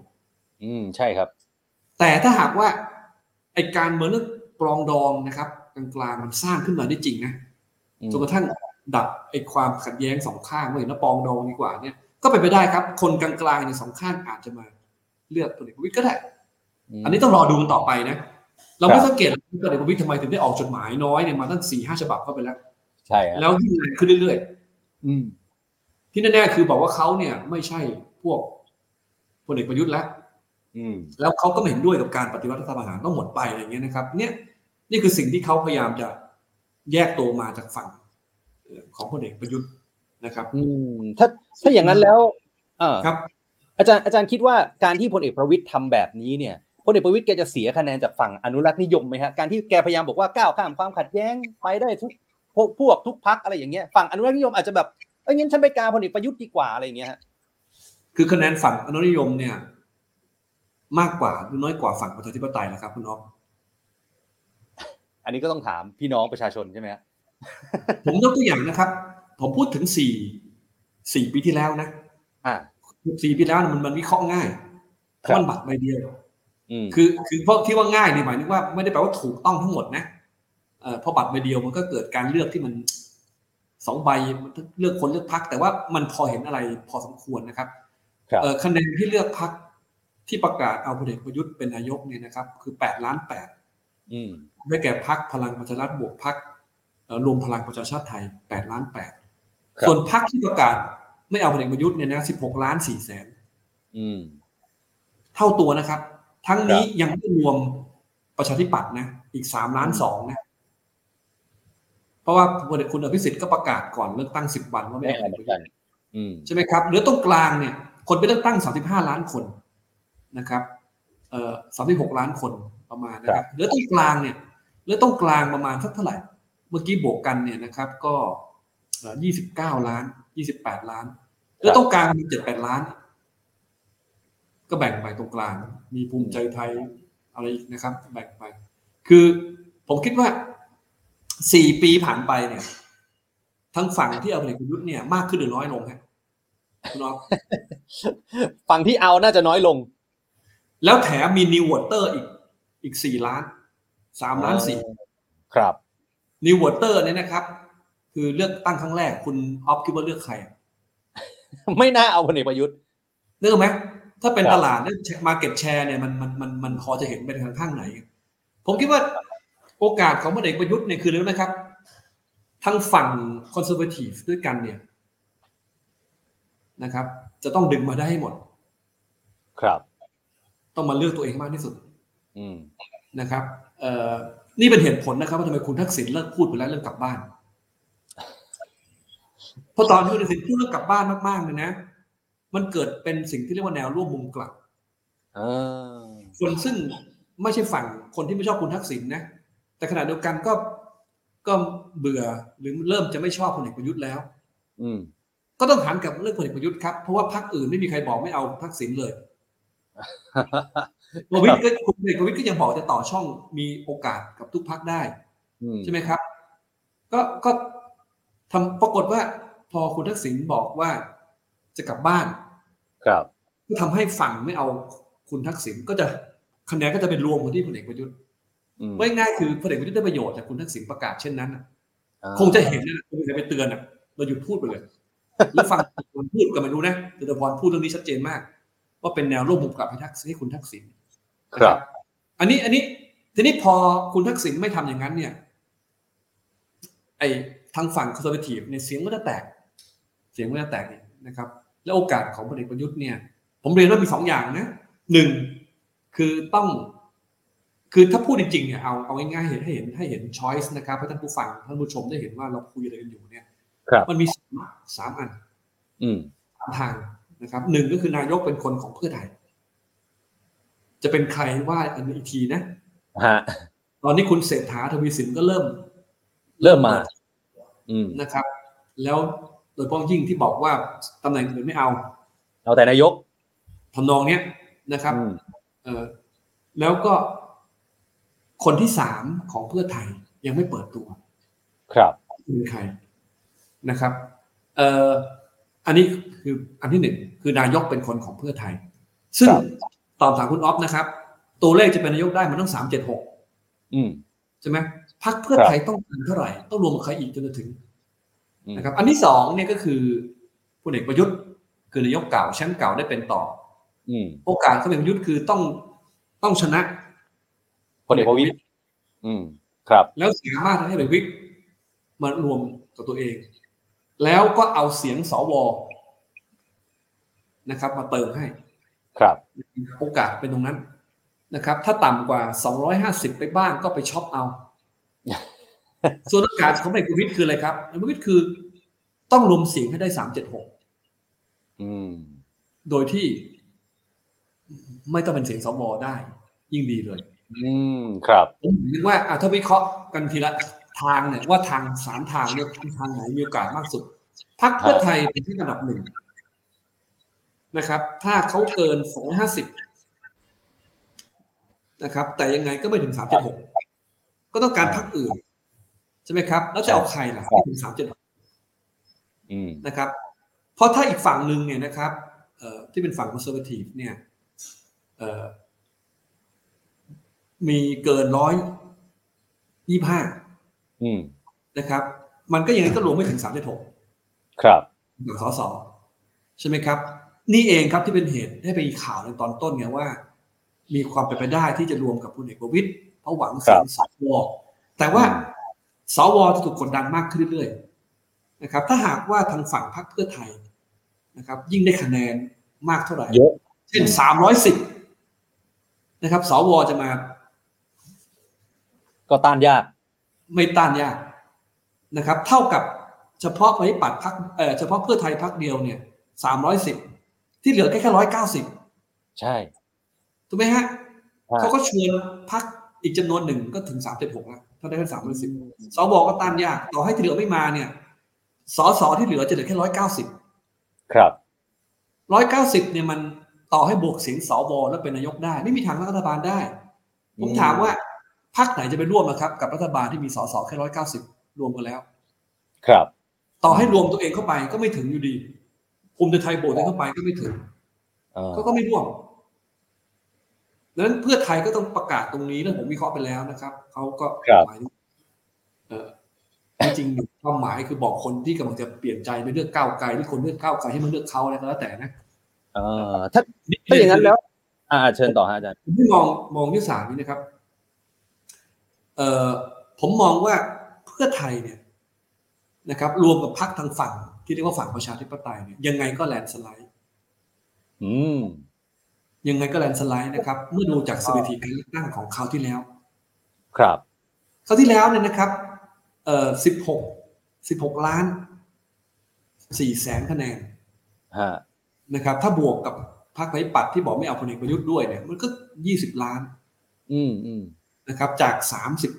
S2: อืมใช่ครับ
S4: แต่ถ้าหากว่าไอการเมืองเรื่องปรองดองนะครับกลางๆมันสร้างขึ้นมาได้จริงนะ
S2: อืม
S4: จนกระทั่งดับไอความขัดแย้งสองข้างว่าเห็นว่าปรองดองดีกว่าเนี่ย ก็เป็นไปได้ครับ คนกลางๆในสองข้างอาจจะมาเลือกพลเอกประวิตยก็ได้ อันนี้ต้องรอดูกันต่อไปนะ เราไม่สังเกตว่าพลเอกประวิตยทำไมถึงได้ออกจดหมายน้อยเนี่ยมาตั้งสี่ห้าฉบับเข้าไปแล้ว
S2: ใช่ฮะ
S4: แล้วยิ่งแรงขึ้นเรื่อยๆ
S2: อืม
S4: ที่แน่ๆคือบอกว่าเขาเนี่ยไม่ใช่พวกพลเอกประยุทธ์แล้ว
S2: อืม
S4: แล้วเขาก็ไม่เห็นด้วยกับการปฏิวัติรัฐประหารต้องหมดไปอะไรอย่างเงี้ยนะครับ เนี่ยนี่คือสิ่งที่เขาพยายามจะแยกตัวมาจากฝั่งเอ่อของพลเอกประยุทธ์นะครับ
S2: อืมถ้าถ้าอย่างนั้นแล้ว เออ
S4: ครับ
S2: อาจารย์อาจารย์คิดว่าการที่พลเอกประวิตยทำแบบนี้เนี่ย พลเอกประวิตยแกจะเสียคะแนนจากฝั่งอนุรักษ์นิยมไหมฮะการที่แกพยายามบอกว่าก้าวข้ามความขัดแย้งไปได้ทุกพวกพวกทุกพักอะไรอย่างเงี้ยฝั่งอนุรักษ์นิยมอาจจะแบบเอ้ยงั้นฉันไปกาพลเอกประยุทธ์ดีกว่าอะไรอย่างเงี้ยฮะ
S4: คือคะแนนฝั่งอนุนิยมเนี่ย มากกว่าหรือน้อยกว่าฝั่งประชาธิปไตยนะครับคุณอ๊อฟ
S2: อันนี้ก็ต้องถามพี่น้องประชาชนใช่ไหมฮะ
S4: ผมยกตัวอย่างนะครับ ผมพูดถึงสี่สี่ปีที่แล้วนะ
S2: อ่า
S4: สี่ปีแล้วเนี่ยมันมันวิเคราะห์ง่ายเพ
S2: ครับ
S4: ราะมันบัตรใบเดียว
S2: อืม
S4: คือคือเพราะที่ว่าง่ายนี่หมายถึงว่าไม่ได้แปลว่าถูกต้องทั้งหมดนะเอ่อเพราะบัตรใบเดียวมันก็เกิดการเลือกที่มันสองใบมันเลือกคนเลือกพัก แต่ว่ามันพอเห็นอะไรพอสมควรนะครับ
S2: ครับ
S4: เอ่อคะแนนที่เลือกพักที่ประกาศเอาพลเอกประยุทธ์เป็นนายกเนี่ยนะครับ คือแปดล้านแปด
S2: อืม
S4: ได้แก่พักพลังประชารัฐบวกพักรวมพลังประชาชาติไทยแปดล้านแปด
S2: ครับ
S4: ส่วนพักที่ประกาศไม่เอาพลเอกประยุทธ์เนี่ยนะสิบหกล้านสี่แสน
S2: อืม
S4: เท่าตัวนะครับ ทั้งนี้ยังไม่รวมประชาธิปัตย์นะ อีกสามล้านสองนะ เพราะว่าพลเอกคุณอภิสิทธิ์ก็ประกาศก่อนเลือกตั้งสิบวันว่าไม่
S2: ไม่
S4: เอา
S2: เอาเหมือนกันอืม
S4: ใช่ไหมครับเหลือตรงกลางเนี่ย คนไปเลือกตั้งสามสิบห้าล้านคนนะครับเอ่อสามสิบหกล้านคนประมาณนะครับเหลือตรงกลางเนี่ยเหลือตรงกลางประมาณสักเท่าไหร่ เมื่อกี้บวกกันเนี่ยนะครับ ก็ยี่สิบเก้าล้านยี่สิบแปดล้านเหลือตรงกลางมีเจ็ดแปดล้าน ก็แบ่งไปตรงกลาง มีภูมิใจไทยอะไรอีกนะครับ แบ่งไป คือผมคิดว่าสี่ปีผ่านไปเนี่ยทั้งฝั่งที่เอาพลเอกประยุทธ์เนี่ยมากขึ้นหรือน้อยลงฮะคุณอ๊อฟ
S2: ฝั่งที่เอาน่าจะน้อยลง
S4: แล้วแถมมี new voter อีกอีกสี่ล้านสามล้านสี่
S2: ครับ
S4: new voter เนี่ยนะครับ คือเลือกตั้งครั้งแรกคุณออฟคิดว่าเลือกใครอะ
S2: ไม่น่าเอาพลเอกประยุทธ์
S4: เลือกไหม ถ้าเป็น
S2: ครับ
S4: ตลาดเนี่ย market share เนี่ยมันมันมันมันพอจะเห็นไปทางข้างไหน ผมคิดว่าโอกาสของพลเอกประยุทธ์เนี่ยคืออะไรรู้ไหมครับทั้งฝั่งคอนเซอร์เวทีฟด้วยกันเนี่ยนะครับ จะต้องดึงมาได้ให้หมด
S2: ครับ
S4: ต้องมาเลือกตัวเองมากที่สุด
S2: อืม
S4: นะครับเอ่อนี่เป็นเหตุผลนะครับ ว่าทำไมคุณทักษิณเลิกพูดไปแล้วเรื่องกลับบ้าน เพราะตอนที่คุณทักษิณพูดเรื่องกลับบ้านมากๆเลยนะ มันเกิดเป็นสิ่งที่เรียกว่าแนวร่วมมุมกลับคนซึ่งไม่ใช่ฝั่งคนที่ไม่ชอบคุณทักษิณนะ แต่ขณะเดียวกันก็ก็เบื่อหรือเริ่มจะไม่ชอบพลเอกประยุทธ์แล้ว
S2: อืม
S4: ก็ต้องหันกับเรื่องพลเอกประยุทธ์ครับเพราะว่าพรรคอื่นไม่มีใครบอกไม่เอาทักษิณเลยประวิทย์ก็คุณเอกประวิทย์ก็ยังบอกจะต่อช่องมีโอกาสกับทุกพรรคได้ใช่ไหมครับ ก็ก็ทำปรากฏว่า พอคุณทักษิณบอกว่า จะกลับบ้าน
S2: ครับ
S4: ก็ทำให้ฝั่งไม่เอาคุณทักษิณก็จะคะแนนก็จะเป็นรวมคนที่พลเอกประยุทธ์ว่าง่ายคือพลเอกประยุทธ์ได้ประโยชน์จากคุณทักษิณประกาศเช่นนั้นคงจะเห็นนะคงจะไปเตือนอะเราหยุดพูดไปเลยหรือฟังคนพูดก็ไม่รู้นะจตุพรพูดเรื่องนี้ชัดเจนมาก ว่าเป็นแนวร่วมมุมกับให้ทักษิณให้คุณทักษิณ
S2: ครับ
S4: อันนี้อันนี้ทีนี้พอคุณทักษิณไม่ทำอย่างนั้น เนี่ย ไอทางฝั่งคอนเซอร์เวทีฟเนี่ยเสียงก็จะแตก เสียงก็จะแตกนะครับ และโอกาสของพลเอกประยุทธ์เนี่ย ผมเรียนว่ามีสองอย่างนะหนึ่งคือต้อง คือถ้าพูดจริงๆเนี่ยเอาเอาง่ายๆให้เห็นให้เห็นช้อยส์นะครับให้ท่านผู้ฟังท่านผู้ชมได้เห็นว่าเราคุยอะไรกันอยู่เนี่ยมันมีสามอัน
S2: อืม
S4: สามทางนะครับหนึ่งก็คือนายกเป็นคนของเพื่อไทย จะเป็นใครว่าอันอีกทีนะ
S2: ฮะ
S4: ตอนนี้คุณเศรษฐาทวีสินก็เริ่ม
S2: เริ่มมา
S4: อืมนะครับ แล้ว โดยพ้องยิ่งที่บอกว่าตำแหน่งอื่นไม่เอา
S2: เอาแต่นายก
S4: ทำนองเนี้ยนะครับเออแล้วก็คนที่สามของเพื่อไทยยังไม่เปิดตัว
S2: ครับ
S4: คือใครนะครับเอ่ออันนี้คืออันที่หนึ่งคือนายกเป็นคนของเพื่อไทย ซึ่งตอบถามคุณออฟนะครับ ตัวเลขจะเป็นนายกได้มันต้องสามเจ็ดหกใช่ไหมพักเพื่อไทยต้องการเท่าไหร่ ต้องรวมใครอีกจนถึง นะครับ อันที่สองเนี่ยก็คือพลเอกประยุทธ์คือนายกเก่าแชมป์เก่าได้เป็นต่อโอกาสเขาเป็นประยุทธ์คือต้องต้องชนะ
S2: พลเอกประวิตยอืม ครับ
S4: แล้วสามารถให้พลเอกประวิตยมารวมกับตัวเอง แล้วก็เอาเสียงสวนะครับ มาเติมให้
S2: ครับ
S4: โอกาสเป็นตรงนั้นนะครับ ถ้าต่ำกว่าสองร้อยห้าสิบไปบ้างก็ไปช็อปเอา ส่วนโอกาสของพลเอกประวิตยคืออะไรครับพลเอกประวิตยคือ ต้องรวมเสียงให้ได้สามเจ็ดหกโดยที่ ไม่ต้องเป็นเสียงสวได้ ยิ่งดีเลย
S2: อืมครับ
S4: ผมนึกว่าถ้าวิเคราะห์กันทีละทางเนี่ยว่าทางสามทางเนี่ยทางไหนมีโอกาสมากสุดพรรคเพื่อไทยเป็นที่อันดับหนึ่งนะครับ ถ้าเขาเกินสองห้าสิบนะครับ แต่ยังไงก็ไม่ถึงสามเจ็ดหกก็ต้องการพรรคอื่น ใช่ไหมครับ แล้วจะเอาใครล่ะไม่ถึงสามเจ็ดหกนะครับ เพราะถ้าอีกฝั่งหนึ่งเนี่ยนะครับที่เป็นฝั่งคอนเซอร์เวทีฟเนี่ยมีเกินร้อยยี่ห้านะครับ มันก็ยังไงก็รวมไม่ถึงสามเจ็ดหก
S2: ครับ
S4: สสใช่ไหมครับ นี่เองครับที่เป็นเหตุให้ไปข่าวในตอนต้นไงว่า มีความเป็นไปได้ที่จะรวมกับพลเอกประวิตยเพราะหวังเสียงสวแต่ว่า สวจะถูกกดดันมากขึ้นเรื่อยๆนะครับ ถ้าหากว่าทางฝั่งพรรคเพื่อไทยนะครับ ยิ่งได้คะแนนมากเท่าไหร่
S2: เยอะ
S4: เช่นสามร้อยสิบนะครับสวจะมา
S2: ก็ต้านยาก
S4: ไม่ต้านยากนะครับ เท่ากับเฉพาะปฏิปัติพักเออเฉพาะเพื่อไทยพักเดียวเนี่ยสามร้อยสิบที่เหลือแค่แค่ร้อยเก้าสิบ
S2: ใช่
S4: ถูกไหมฮะเขาก็ชวนพักอีกจำนวนหนึ่งก็ถึงสามเจ็ดหกแล้ว ถ้าได้แค่สามร้อยสิบสวก็ต้านยาก ต่อให้ที่เหลือไม่มาเนี่ยสอสอที่เหลือจะเหลือแค่ร้อยเก้าสิบ
S2: ครับ
S4: ร้อยเก้าสิบเนี่ยมันต่อให้บวกเสียงสวแล้วเป็นนายกได้ ไม่มีทางรัฐบาลได้ ผมถามว่าพรรคไหนจะไปร่วมนะครับ กับรัฐบาลที่มีสสแค่ร้อยเก้าสิบรวมกันแล้ว
S2: ครับ
S4: ต่อให้รวมตัวเองเข้าไปก็ไม่ถึงอยู่ดีภูมิใจไทยโบสเข้าไปก็ไม่ถึงก็ก็ไม่ร่วมดัง นั้นเพื่อไทยก็ต้องประกาศตรงนี้แล้วผมวิเคราะห์ไปแล้วนะครับเขาก็หมายจริงๆความหมายคือบอกคนที่กำลังจะเปลี่ยนใจไปเลือกก้าวไกลหรือคนเลือกก้าวไกลให้มันเลือกเขาอะไรก็แล้วแต่นะ
S2: อถ้าถ้าอย่างนั้นแล้ว อ่า เชิญต่อฮะอาจารย์
S4: ผมที่มองมองที่สามนี้นะครับ เอ่อผมมองว่าเพื่อไทยเนี่ยนะครับ รวมกับพรรคทางฝั่งที่เรียกว่าฝั่งประชาธิปไตยเนี่ยยังไงก็แลนสไลด์
S2: อืม
S4: ยังไงก็แลนสไลด์นะครับ เมื่อดูจากสถิติการเลือกตั้งของเขาที่แล้ว
S2: ครับ
S4: เขาที่แล้วเนี่ยนะครับ เอ่อสิบหกสิบหกล้านสี่แสนคะแนน
S2: ฮะ
S4: นะครับ ถ้าบวกกับพรรคประชาธิปัตย์ที่บอกไม่เอาพลเอกประยุทธ์ด้วยเนี่ย มันก็ยี่สิบล้าน
S2: อืมอืม
S4: นะครับ จากสามสิบ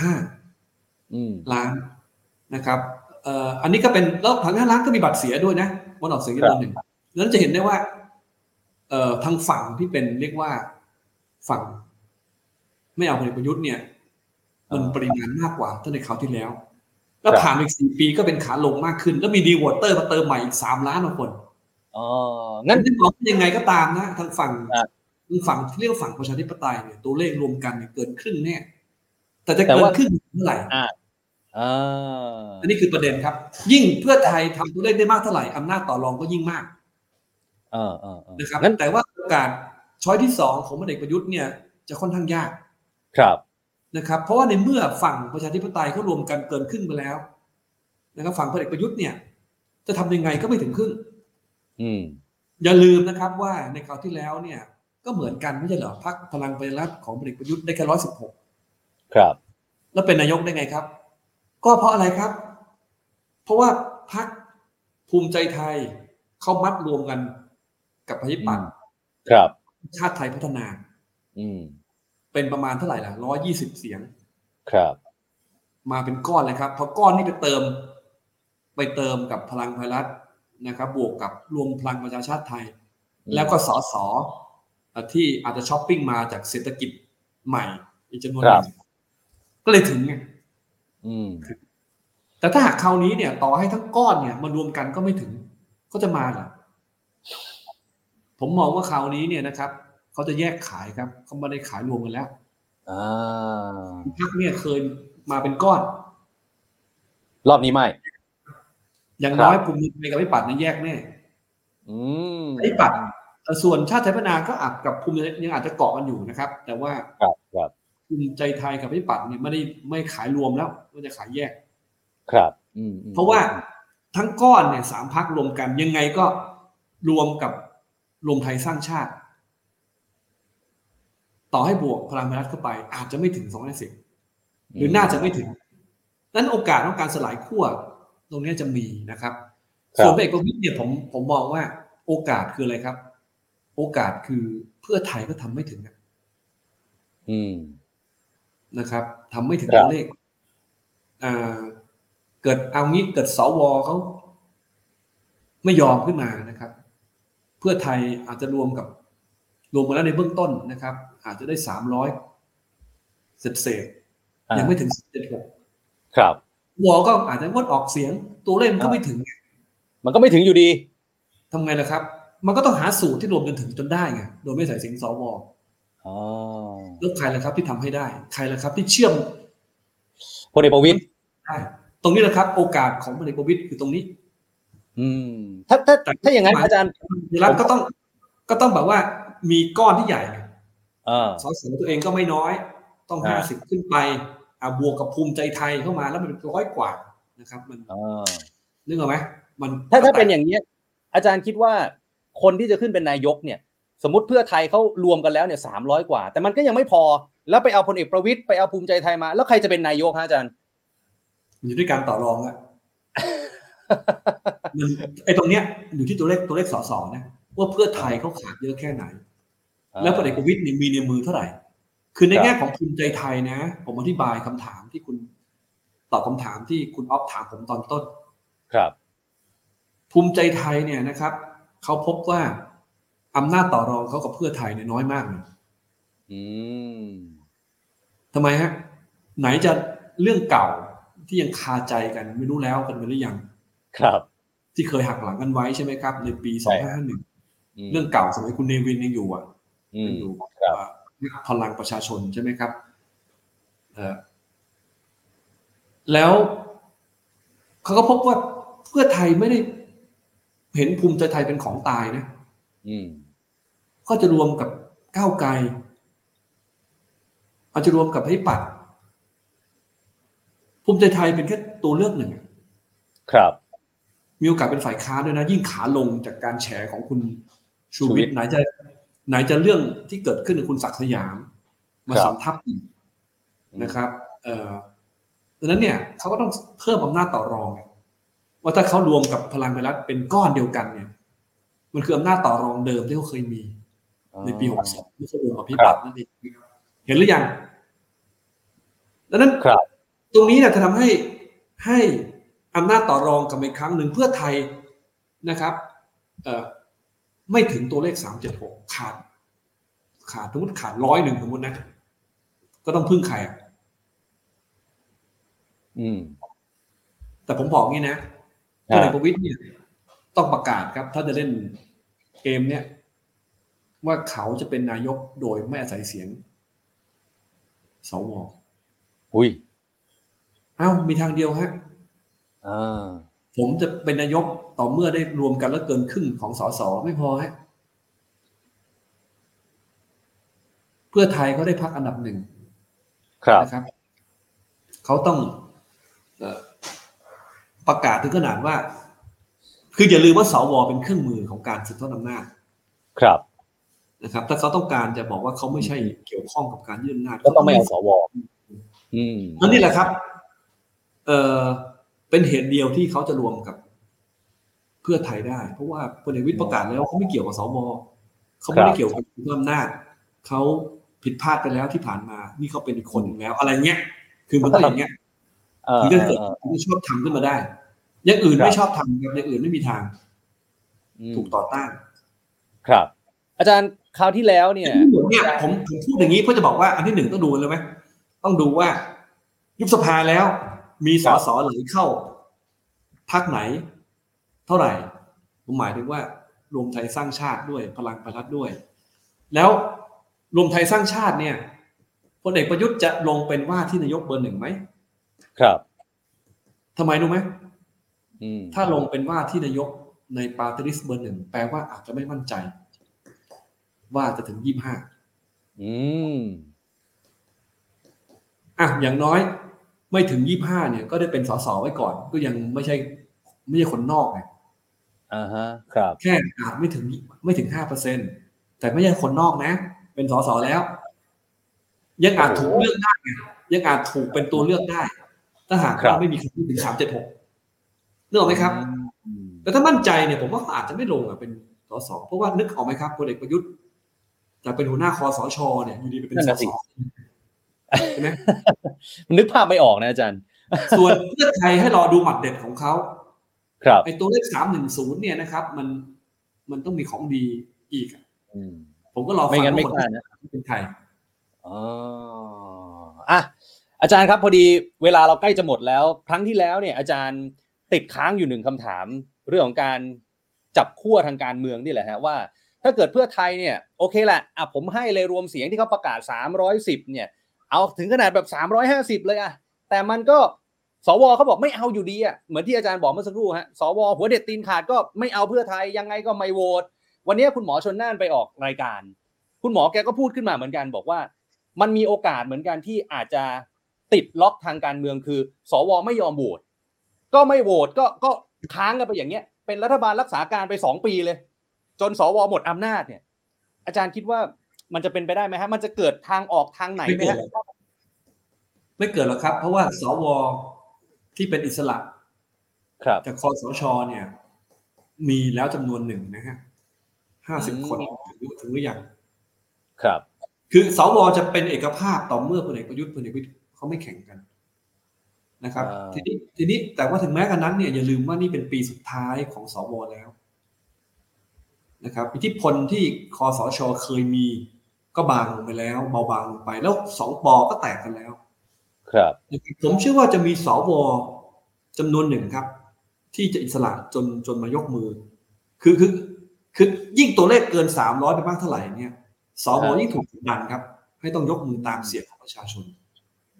S4: ห้า
S2: อืม
S4: ล้านนะครับเอ่ออันนี้ก็เป็นแล้วทางห้าล้านก็มีบัตรเสียด้วยนะวันออกเสียงจำนวนหนึ่งนั้นจะเห็นได้ว่าเอ่อทางฝั่งที่เป็นเรียกว่าฝั่ง ไม่เอาพลเอกประยุทธ์เนี่ยมันปริมาณมากกว่าตั้งแต่คราวที่แล้ว แล้วผ่านไปอีกสี่ปีก็เป็นขาลงมากขึ้น แล้วมี new voter มาเติมใหม่อีกสามล้านกว่าคน
S2: อ๋อ
S4: งั้
S2: งั้
S4: นที่บอกว่ายังไงก็ตามนะทางฝั่ง
S2: ครับ
S4: ทางฝั่งที่เรียกว่าฝั่งประชาธิปไตยเนี่ยตัวเลขรวมกันเนี่ยเกินครึ่งแน่แต่จะ
S2: แต่
S4: เกิน
S2: ว่า
S4: ครึ่งเมื่อไหร่
S2: อ่าอ่า
S4: อันนี้คือประเด็นครับ ยิ่งเพื่อไทยทำตัวเลขได้มากเท่าไหร่อำนาจต่อรองก็ยิ่งมาก นะครับ
S2: งั้น
S4: แต่ว่าโอกาสช้อยที่สองของพลเอกประยุทธ์เนี่ยจะค่อนข้างยาก
S2: ครับ
S4: นะครับ เพราะว่าในเมื่อฝั่งประชาธิปไตยเขารวมกันเกินครึ่งไปแล้วนะครับฝั่งพลเอกประยุทธ์เนี่ย จะทำยังไงก็ไม่ถึงครึ่ง
S2: อืม
S4: อย่าลืมนะครับว่าในคราวที่แล้วเนี่ย ก็เหมือนกันไม่ใช่เหรอพรรคพลังประชารัฐของพลเอกประยุทธ์ได้แค่ร้อยสิบหก
S2: ครับ
S4: แล้วเป็นนายกได้ไงครับ ก็เพราะอะไรครับ เพราะว่าพรรคภูมิใจไทยเขามัดรวมกัน กับประชาธิปัตย์
S2: ครับ
S4: ชาติไทยพัฒนา
S2: อืม
S4: เป็นประมาณเท่าไหร่ล่ะร้อยี่สิบเสียง
S2: ครับ
S4: มาเป็นก้อนเลยครับพอก้อนนี้ไปเติม ไปเติมกับพลังพลัฐนะครับ บวกกับรวมพลังประชาชาติไทย
S2: อืม
S4: แล้วก็สอสอเอ่อที่อาจจะช้อปปิ้งมาจากเศรษฐกิจใหม่ อีกจำนวนห
S2: ครั
S4: นึ่
S2: บ
S4: งก็เลยถึงไง
S2: อืม
S4: แต่ถ้าหากคราวนี้เนี่ย ต่อให้ทั้งก้อนเนี่ยมารวมกันก็ไม่ถึงเขาจะมาเหรอ ผมมองว่าคราวนี้เนี่ยนะครับเขาจะแยกขายครับเขาไม่ได้ขายรวมกันแล้ว
S2: อ่า
S4: พรรคเนี่ยเคยมาเป็นก้อน
S2: รอบนี้ไม่
S4: อย่างน้อยภูมิใจไทยกับพิปัตย์เนี่ยแยกแน่
S2: อืม
S4: ไอ้ปัดเอ่อส่วนชาติไทยพัฒนาก็อาจกับภูมิใจยังอาจจะเกาะกันอยู่นะครับ แต่ว่า
S2: ครับครับ
S4: ภูมิใจไทยกับพิปัตย์เนี่ยไม่ได้ไม่ขายรวมแล้วก็จะขายแยก
S2: ครับ อืมอืม
S4: เพราะว่าทั้งก้อนเนี่ยสามพักรวมกันยังไงก็รวมกับ รวมไทยสร้างชาติ ต่อให้บวกพลังประชารัฐเข้าไป อาจจะไม่ถึงสองร้อยสิบหรือน่าจะไม่ถึง นั้นโอกาสของการสลายขั้วตรงเนี้ยจะมีนะครับ ส่วนพลเอกประวิตยเนี่ยผมผมมองว่า โอกาสคืออะไรครับ โอกาสคือเพื่อไทยก็ทำไม่ถึงอะ
S2: อืม
S4: นะครับทำไม่ถึง
S2: ครับ
S4: ตัวเลขอ่าเกิดเอางี้เกิดสวเขาไม่ยอมขึ้นมานะครับเพื่อไทยอาจจะรวมกับรวมกันแล้วในเบื้องต้นนะครับ อาจจะได้สามร้อยเศษเศษๆ
S2: อ่า
S4: ยังไม่ถึงเจ็ดหก
S2: ครับ
S4: วอก็อาจจะงดออกเสียง ตัวเลขมันก็ไม่ถึง
S2: มันก็ไม่ถึงอยู่ดี
S4: ทำไงล่ะครับ มันก็ต้องหาสูตรที่รวมกันถึงจนได้ไงโดยไม่ใส่เสียงสว
S2: อ๋อ
S4: แล้วใครล่ะครับที่ทำให้ได้ ใครล่ะครับ ที่เชื่อม
S2: พลเอกประวิตย
S4: ได้ตรงนี้แหละครับ โอกาสของพลเอกประวิตยคือตรงนี้
S2: อืม ถ้าถ้าถ้าอย่างนั้นอาจารย์
S4: ทีรัฐก็ต้อง ก็ต้องแบบว่ามีก้อนที่ใหญ่ไง
S2: อ่า
S4: สอสอตัวเองก็ไม่น้อย ต้อง
S2: อ่า
S4: ห้าสิบขึ้นไปอ่าบวกกับภูมิใจไทยเข้ามาแล้วมันร้อยกว่านะครับ มัน
S2: อ่า
S4: นึกออกไหมมัน
S2: ถ้าถ้าเป็นอย่างนี้ย อาจารย์คิดว่าคนที่จะขึ้นเป็นนายกเนี่ย สมมติเพื่อไทยเขารวมกันแล้วเนี่ยสามร้อยกว่า แต่มันก็ยังไม่พอ แล้วไปเอาพลเอกประวิตยไปเอาภูมิใจไทยมา แล้วใครจะเป็นนายกฮะอาจารย์
S4: มันอยู่ที่การต่อรองอะมัน ไอ้ตรงเนี้ยอยู่ที่ตัวเลขตัวเลขสอสอนะว่าเพื่อไทยเขาขาดเยอะแค่ไหน แล้วพลเอกประวิตยเนี่ยมีในมือเท่าไหร่ คือใน
S2: ครับ
S4: แง่ของภูมิใจไทยนะ ผมอธิบายคำถามที่คุณตอบคำถามที่คุณออฟถามผมตอนต้น
S2: ครับ
S4: ภูมิใจไทยเนี่ยนะครับเขาพบว่าอำนาจต่อรองเขากับเพื่อไทยเนี่ยน้อยมากเลย
S2: อืม
S4: ทำไมฮะ ไหนจะเรื่องเก่าที่ยังคาใจกัน ไม่รู้แล้วกันไปหรือยัง
S2: ครับ
S4: ที่เคยหักหลังกันไว้ใช่ไหมครับ ในปี
S2: ใช่
S4: 2551เรื่องเก่าสมัยคุณเนวินยังอยู่อะ
S2: อืม
S4: ยังอยู่
S2: ครับ
S4: อ่าพลังประชาชนใช่ไหมครับเอ่อแล้วเขาก็พบว่าเพื่อไทยไม่ได้เห็นภูมิใจไทยเป็นของตายนะ
S2: อืม
S4: ก็จะรวมกับก้าวไกลอาจจะรวมกับให้ปัด ภูมิใจไทยเป็นแค่ตัวเลือกหนึ่ง
S2: ครับ
S4: มีโอกาสเป็นฝ่ายค้านด้วยนะ ยิ่งขาลงจากการแฉของคุณชู
S2: ชูวิ
S4: วิ
S2: ท
S4: ท
S2: ย์
S4: ย์ไหนจะไหนจะเรื่องที่เกิดขึ้นกับคุณศักดิ์สยาม มา
S2: ครับ
S4: สำทับอีกนะครับ เอ่อดังนั้นเนี่ยเขาก็ต้องเพิ่มอำนาจต่อรองไงว่าถ้าเขารวมกับพลังประชารัฐเป็นก้อนเดียวกันเนี่ย มันคืออำนาจต่อรองเดิมที่เขาเคยมี ในปีหกสองที่เขาลงอภิปรายนั่นเองเห็นหรือยังดังนั้น
S2: ครับ
S4: ตรงนี้เนี่ยจะทำให้ให้ อำนาจต่อรองกับอีกครั้งหนึ่งเพื่อไทยนะครับเอ่อไม่ถึงตัวเลขสามเจ็ดหกขาด ขาดสมมติขาดร้อยหนึ่งสมมตินะ ก็ต้องพึ่งใครอะ
S2: อืม
S4: แต่ผมบอกงี้นะพลเอกประวิตยเนี่ยต้องประกาศครับ ถ้าจะเล่นเกมเนี่ย ว่าเขาจะเป็นนายกโดยไม่อาศัยเสียงสว
S2: อุ้ย
S4: เอ้ามีทางเดียวฮะ
S2: อ่า
S4: ผมจะเป็นนายกต่อเมื่อได้รวมกันแล้วเกินครึ่งของสสไม่พอฮะเพื่อไทยเขาได้พักอันดับหนึ่ง
S2: ครับ
S4: นะครับ เขาต้องเอ่อประกาศถึงขนาดว่า คืออย่าลืมว่าสวเป็นเครื่องมือของการสืบทอดอำนาจ
S2: ครับ
S4: นะครับ ถ้าเขาต้องการจะบอกว่าเขาไม่ใช่เกี่ยวข้องกับการยื่นอำนาจ
S2: ก็ต้องไม่เอาสว อืม
S4: นั่นนี่แหละครับ เออ เป็นเหตุเดียวที่เขาจะรวมกับเพื่อไทยได้ เพราะว่าพลเอกวิทย์ประกาศแล้วเขาไม่เกี่ยวกับสวเขาไม่ได้เกี่ยวกับเรื่องอำนาจเขาผิดพลาดไปแล้วที่ผ่านมา นี่เขาเป็นอีกคนหนึ่งแล้ว อะไรเงี้ย คือมันก็อย่างเงี้ย
S2: เออ
S4: ถึงจะเกิด
S2: เออ
S4: ถึงจะชอบทำขึ้นมาได้ อย่างอื่น
S2: ครับ
S4: ไม่ชอบทำครับอย่างอื่นไม่มีทาง
S2: อืม
S4: ถูกต่อต้าน
S2: ครับ อาจารย์คราวที่แล้วเนี่ย
S4: เนี่ยผมผมพูดอย่างนี้เพื่อจะบอกว่าอันที่หนึ่งต้องดูเลยไหมต้องดูว่า ยุบสภาแล้ว มีสสไหลเข้าพักไหน เท่าไหร่ ผมหมายถึงว่า รวมไทยสร้างชาติด้วยพลังประชารัฐด้วย แล้วรวมไทยสร้างชาติเนี่ยพลเอกประยุทธ์จะลงเป็นว่าที่นายกเบอร์หนึ่งไหม
S2: ครับ
S4: ทำไมรู้ไหม
S2: อืม
S4: ถ้าลงเป็นว่าที่นายกในปาร์ตี้ลิสต์เบอร์หนึ่งแปลว่าอาจจะไม่มั่นใจ ว่าจะถึงยี่ห้า
S2: อืม
S4: อะอย่างน้อย ไม่ถึงยี่ห้าเนี่ยก็ได้เป็นสสไว้ก่อน ก็ยังไม่ใช่ไม่ใช่คนนอกไง
S2: อ่าฮะครับ
S4: แค่อาจไม่ถึงไม่ถึงห้าเปอร์เซ็นต์แต่ไม่ใช่คนนอกนะ เป็นสสแล้ว ยังอาจถูกเลือกได้ไงยังอาจถูกเป็นตัวเลือกได้ ถ้าหาก
S2: ครับ
S4: ว่าไม่มีใครพูดถึงสามเจ็ดหกเลือกไหมครับ
S2: อืม
S4: แต่ถ้ามั่นใจเนี่ยผมว่าเขาอาจจะไม่ลงอะเป็นสสเพราะว่านึกออกไหมครับพลเอกประยุทธ์จากเป็นหัวหน้าคอสชเนี่ยอยู่ดีไปเป็นสส ใช่ไหม
S2: นึกภาพไม่ออกนะอาจารย์
S4: ส่วนเพื่อไทยให้รอดูหมัดเด็ดของเขา
S2: ครับ
S4: ไอ้ตัวเลขสามหนึ่งศูนย์เนี่ยนะครับ มันมันต้องมีของดีอีกอะ
S2: อืม
S4: ผมก็รอฟั
S2: ไม่งั้น
S4: ว่
S2: ไม่กล้านะ
S4: คนที่เป็นใคร
S2: อ๋ออะอาจารย์ครับพอดีเวลาเราใกล้จะหมดแล้ว ครั้งที่แล้วเนี่ยอาจารย์ติดค้างอยู่หนึ่งคำถาม เรื่องของการจับขั้วทางการเมืองนี่แหละฮะว่า ถ้าเกิดเพื่อไทยเนี่ยโอเคแหละอะผมให้เลยรวมเสียงที่เขาประกาศ 310เนี่ย เอาถึงขนาดแบบ 350 เลยอะแต่มันก็สวเขาบอกไม่เอาอยู่ดีอะเหมือนที่อาจารย์บอกเมื่อสักครู่ฮะสวหัวเด็ดตีนขาดก็ไม่เอาเพื่อไทยยังไงก็ไม่โหวตวันนี้คุณหมอชนน่านไปออกรายการ คุณหมอแกก็พูดขึ้นมาเหมือนกันบอกว่า มันมีโอกาสเหมือนกันที่อาจจะติดล็อกทางการเมืองคือ สวไม่ยอมโหวตก็ไม่โหวตก็ก็ค้างกันไปอย่างเงี้ย เป็นรัฐบาลรักษาการไปสองปีเลย จนสวหมดอำนาจเนี่ย อาจารย์คิดว่า มันจะเป็นไปได้ไหมฮะ มันจะเกิดทางออกทางไหนไหมฮะ
S4: ไม่เกิดหรอกครับ เพราะว่าสวที่เป็นอิสระ
S2: ครับ
S4: จากคอสชเนี่ย มีแล้วจำนวนหนึ่งนะฮะห้าสิบ
S2: อืม
S4: คนถึงถึงหรือยัง
S2: ครับ
S4: คือสวจะเป็นเอกภาพต่อเมื่อพลเอกประยุทธ์พลเอกประยุทธ์เขาไม่แข่งกันนะครับ
S2: อ่า
S4: ทีนี้ทีนี้แต่ว่าถึงแม้กันนั้นเนี่ยอย่าลืมว่านี่เป็นปีสุดท้ายของสวแล้วนะครับอิทธิพลที่คอสชเคยมี ก็บางลงไปแล้ว เบาบางลงไปแล้วสองปอก็แตกกันแล้ว
S2: ครับ
S4: ผมเชื่อว่าจะมีสวจำนวนหนึ่งครับ ที่จะอิสระจนจนมายกมือ คือคือคือยิ่งตัวเลขเกินสามร้อยไปมากเท่าไหร่เนี่ยสว
S2: ครับ
S4: ยิ่งถูกกดดันครับ ให้ต้องยกมือตามเสียงของประชาชน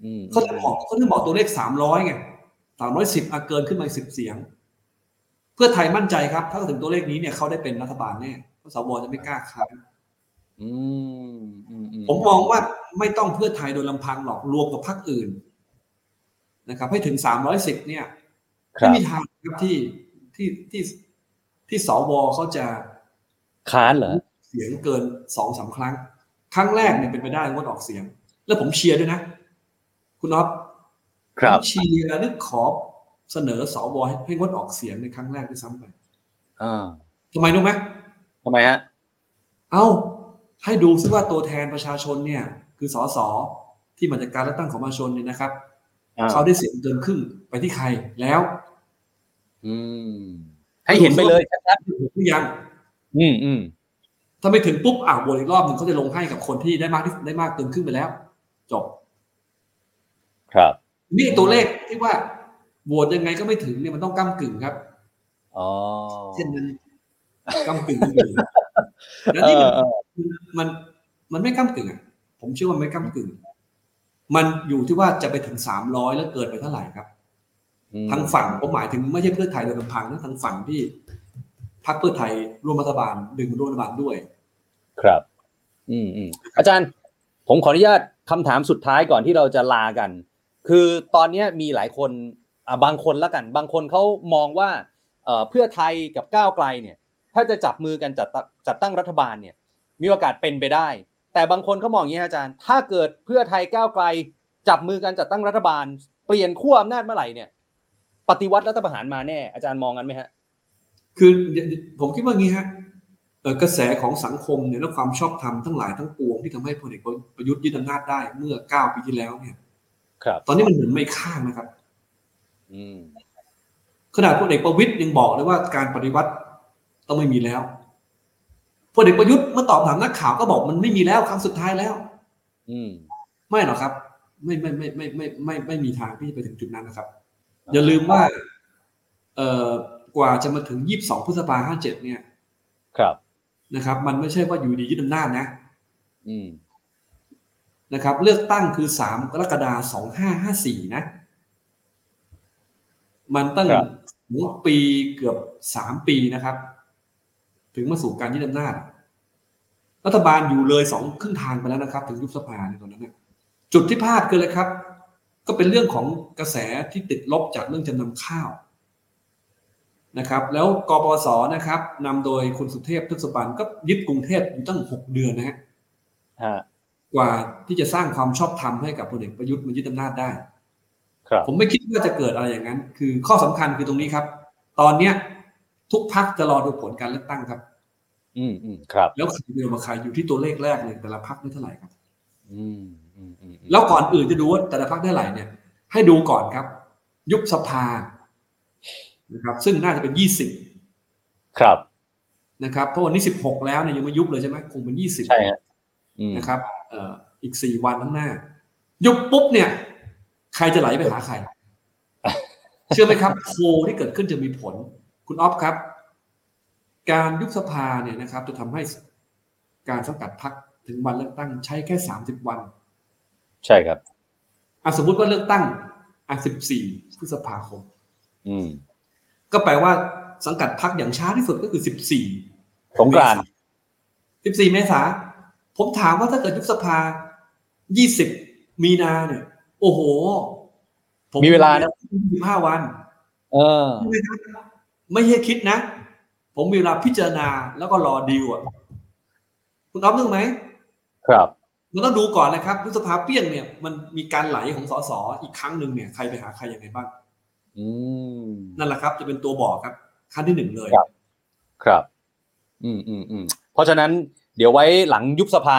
S2: อืม
S4: เขาถึงบอกเขาถึงบอกตัวเลขสามร้อยไงสามร้อยสิบเกินขึ้นมาสิบเสียง เพื่อไทยมั่นใจครับ ถ้าถึงตัวเลขนี้เนี่ยเขาได้เป็นรัฐบาลแน่เพราะสวจะไม่กล้าค้าน
S2: อืมอืมอื
S4: ผมมองว่าไม่ต้องเพื่อไทยโดยลำพังหรอกรวมกับพรรคอื่น นะครับ ให้ถึงสามร้อยสิบเนี่ย
S2: ครั
S4: ไม่
S2: บ
S4: มีทางครับที่ที่ที่ที่สวเขาจะ
S2: ค้านเหรอ
S4: เสียงเกินสองสามครั้ง ครั้งแรกเนี่ยเป็นไปได้งดออกเสียง แล้วผมเชียร์ด้วยนะ คุณน็อต
S2: ครับ
S4: ผมเชียร์นึกขอเสนอสวให้ให้งดออกเสียงในครั้งแรกด้วยซ้ำไป
S2: อ่า
S4: ทำไมรู้ไหม
S2: ทำไมฮะ
S4: เอ้า ให้ดูซิว่าตัวแทนประชาชนเนี่ย คือสสที่มาจากการเลือกตั้งของประชาชนเนี่ยนะครับ
S2: อ่า
S4: เขาได้เสียงเกินครึ่งไปที่ใครแล้ว
S2: อืม ให้เห็นไปเลยชัด
S4: หรือยัง
S2: ๆอืมอืม
S4: ถ้าไม่ถึงปุ๊บอ่าโหวตอีกรอบหนึ่งเขาจะลงให้กับคนที่ได้มากที่ได้มากเกินครึ่งไปแล้ว จบ
S2: ครับ
S4: นี่ตัวเลขที่ว่าโหวตยังไงก็ไม่ถึงเนี่ยมันต้องก้ากึ่งครับ
S2: อ๋อ
S4: เช่นนั้นก้ากึ่งอยู่แล้ว
S2: เอ
S4: นี่
S2: อ
S4: มัน
S2: เออ
S4: มันมันไม่ก้ากึ่งอะ ผมเชื่อว่าไม่ก้ากึ่ง มันอยู่ที่ว่าจะไปถึงสามร้อยแล้วเกิดไปเท่าไหร่ครับ
S2: อืม
S4: ทางฝั่งผมหมายถึงไม่ใช่เพื่อไทยโดยลำพังนะทางฝั่งที่พรรคเพื่อไทยร่วมรัฐบาลดึงร่วมรัฐบาลด้วย
S2: ครับ อืมอืมอาจารย์ ผมขออนุญาตคำถามสุดท้ายก่อนที่เราจะลากัน คือตอนเนี้ยมีหลายคนอ่าบางคนละกัน บางคนเขามองว่าเอ่อเพื่อไทยกับก้าวไกลเนี่ย ถ้าจะจับมือกันจัดตั้งจัดตั้งรัฐบาลเนี่ย มีโอกาสเป็นไปได้ แต่บางคนเขามองอย่างนี้ฮะอาจารย์ ถ้าเกิดเพื่อไทยก้าวไกลจับมือกันจัดตั้งรัฐบาล เปลี่ยนขั้วอำนาจเมื่อไหร่เนี่ย ปฏิวัติรัฐประหารมาแน่อาจารย์มองกันไหมฮะ
S4: คือผมคิดว่างี้ฮะเอ่อกระแสของสังคมเนี่ยและความชอบธรรมทั้งหลายทั้งปวงที่ทำให้พลเอกประยุทธ์ยึดอำนาจได้เมื่อ9ปีที่แล้วเนี่ย
S2: ครับ
S4: ตอนนี้มันเหมือนไม่ข้างนะครับ
S2: อืม
S4: ขนาดพลเอกประวิตยยังบอกเลยว่าการปฏิวัติต้องไม่มีแล้ว พลเอกประยุทธ์เมื่อตอบถามนักข่าวก็บอกมันไม่มีแล้วครั้งสุดท้ายแล้ว
S2: อืม
S4: ไม่หรอกครับ ไม่ไม่ไม่ไม่ไม่ไม่ไม่มีทางที่จะไปถึงจุดนั้นนะครับ อย่าลืมว่า เอ่อกว่าจะมาถึง22พฤษภา57เนี่ย
S2: ครับ
S4: นะครับ มันไม่ใช่ว่าอยู่ดียึดอำนาจนะ
S2: อืม
S4: นะครับ เลือกตั้งคือ3กรกฎาคม2554นะ มันตั้ง
S2: ครับ
S4: ถึงปีเกือบ3ปีนะครับ ถึงมาสู่การยึดอำนาจ รัฐบาลอยู่เลยสองครึ่งทางไปแล้วนะครับ ถึงยุบสภาในตอนนั้นนะจุดที่พลาดคืออะไรครับ ก็เป็นเรื่องของกระแสที่ติดลบจากเรื่องจำนำข้าวนะครับ แล้วกปปสนะครับนำโดยคุณสุเทพทศบันก็ยึดกรุงเทพอยู่ตั้งหกเดือนนะฮะ
S2: ฮะ
S4: กว่าที่จะสร้างความชอบธรรมให้กับพลเอกประยุทธ์มายึดอำนาจได้
S2: ครับ
S4: ผมไม่คิดว่าจะเกิดอะไรอย่างนั้น คือข้อสำคัญคือตรงนี้ครับ ตอนเนี้ย ทุกพักจะรอดูผลการเลือกตั้งครับ
S2: อืมอืมครับ
S4: แล้วใครเดียวมาใครอยู่ที่ตัวเลขแรกเลยแต่ละพักได้เท่าไหร่ครับ
S2: อืมอืมอืม
S4: แล้วก่อนอื่นจะดูว่าแต่ละพักได้เท่าไหร่เนี่ย ให้ดูก่อนครับ ยุบสภานะครับ ซึ่งน่าจะเป็นยี่สิบ
S2: ครับ
S4: นะครับเพราะวันนี้สิบหกแล้วเนี่ยยังไม่ยุบเลยใช่ไหมคงเป็นยี่สิบ
S2: ใช่ฮะอืม
S4: นะครับเอ่ออีกสี่วันข้างหน้า ยุบปุ๊บเนี่ย ใครจะไหลไปหาใคร เชื่อไหมครับโพลที่เกิดขึ้นจะมีผล คุณออฟครับ การยุบสภาเนี่ยนะครับ จะทำให้การสังกัดพักถึงวันเลือกตั้งใช้แค่สามสิบวัน
S2: ใช่ครับ
S4: อะสมมุติว่าเลือกตั้งอะสิบสี่พฤษภาคม
S2: อืม
S4: ก็แปลว่าสังกัดพักอย่างช้าที่สุดก็คือสิบสี่
S2: สงกรานต์
S4: สิบสี่เมษาผมถามว่าถ้าเกิดยุบสภายี่สิบมีนาเนี่ย โอ้โห ผ
S2: มีเวลานะ
S4: สิบห้าวัน
S2: เออ
S4: ไม่ใช่คิดนะ ผมมีเวลาพิจารณาแล้วก็รอดีลอะ คุณอ๊อฟนึกไหม
S2: ครับ
S4: มันต้องดูก่อนนะครับยุบสภาเปี้ยงเนี่ย มันมีการไหลของสสอีกครั้งหนึ่งเนี่ยใครไปหาใครยังไงบ้าง
S2: อืม
S4: นั่นแหละครับ จะเป็นตัวบอกครับ ขั้นที่หนึ่งเลย
S2: ครับ ครับ อืมอืมอืมเพราะฉะนั้นเดี๋ยวไว้หลังยุบสภา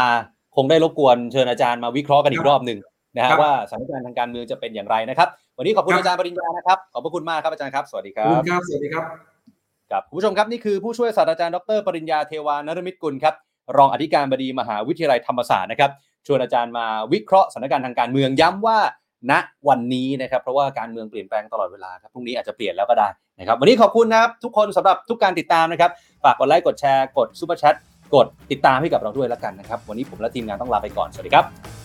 S2: คงได้รบกวนเชิญอาจารย์มาวิเคราะห์กันอีกรอบหนึ่ง นะฮะว่าสถานการณ์ทางการเมืองจะเป็นอย่างไรนะครับ วันนี้ขอบคุณอาจารย์ปริญญานะครับขอบพระคุณมากครับอาจารย์ครับสวัสดีค
S4: ขอบ
S2: รั
S4: คุ
S2: บ
S4: ณครับสวัสดีครับ
S2: ครับคุณผู้ชมครับนี่คือผู้ช่วยศาสตราจารย์ดรปริญญาเทวานรมิตกุลครับรองอธิการบดีมหาวิทยาลัยธรรมศาสตร์นะครับชวนอาจารย์มาวิเคราะห์สถานการณ์ทางการเมืองย้ำว่าณวันนี้นะครับเพราะว่าการเมืองเปลี่ยนแปลงตลอดเวลาครับพรุ่งนี้อาจจะเปลี่ยนแล้วก็ได้นะครับวันนี้ขอบคุณนะครับทุกคนสำหรับทุกการติดตามนะครับฝากกดไลค์กดแชร์กดซูเปอร์แชทกดติดตามให้กับเราด้วยแล้วกันนะครับวันนี้ผมและทีมงานต้องลาไปก่อนสวัสดีครับ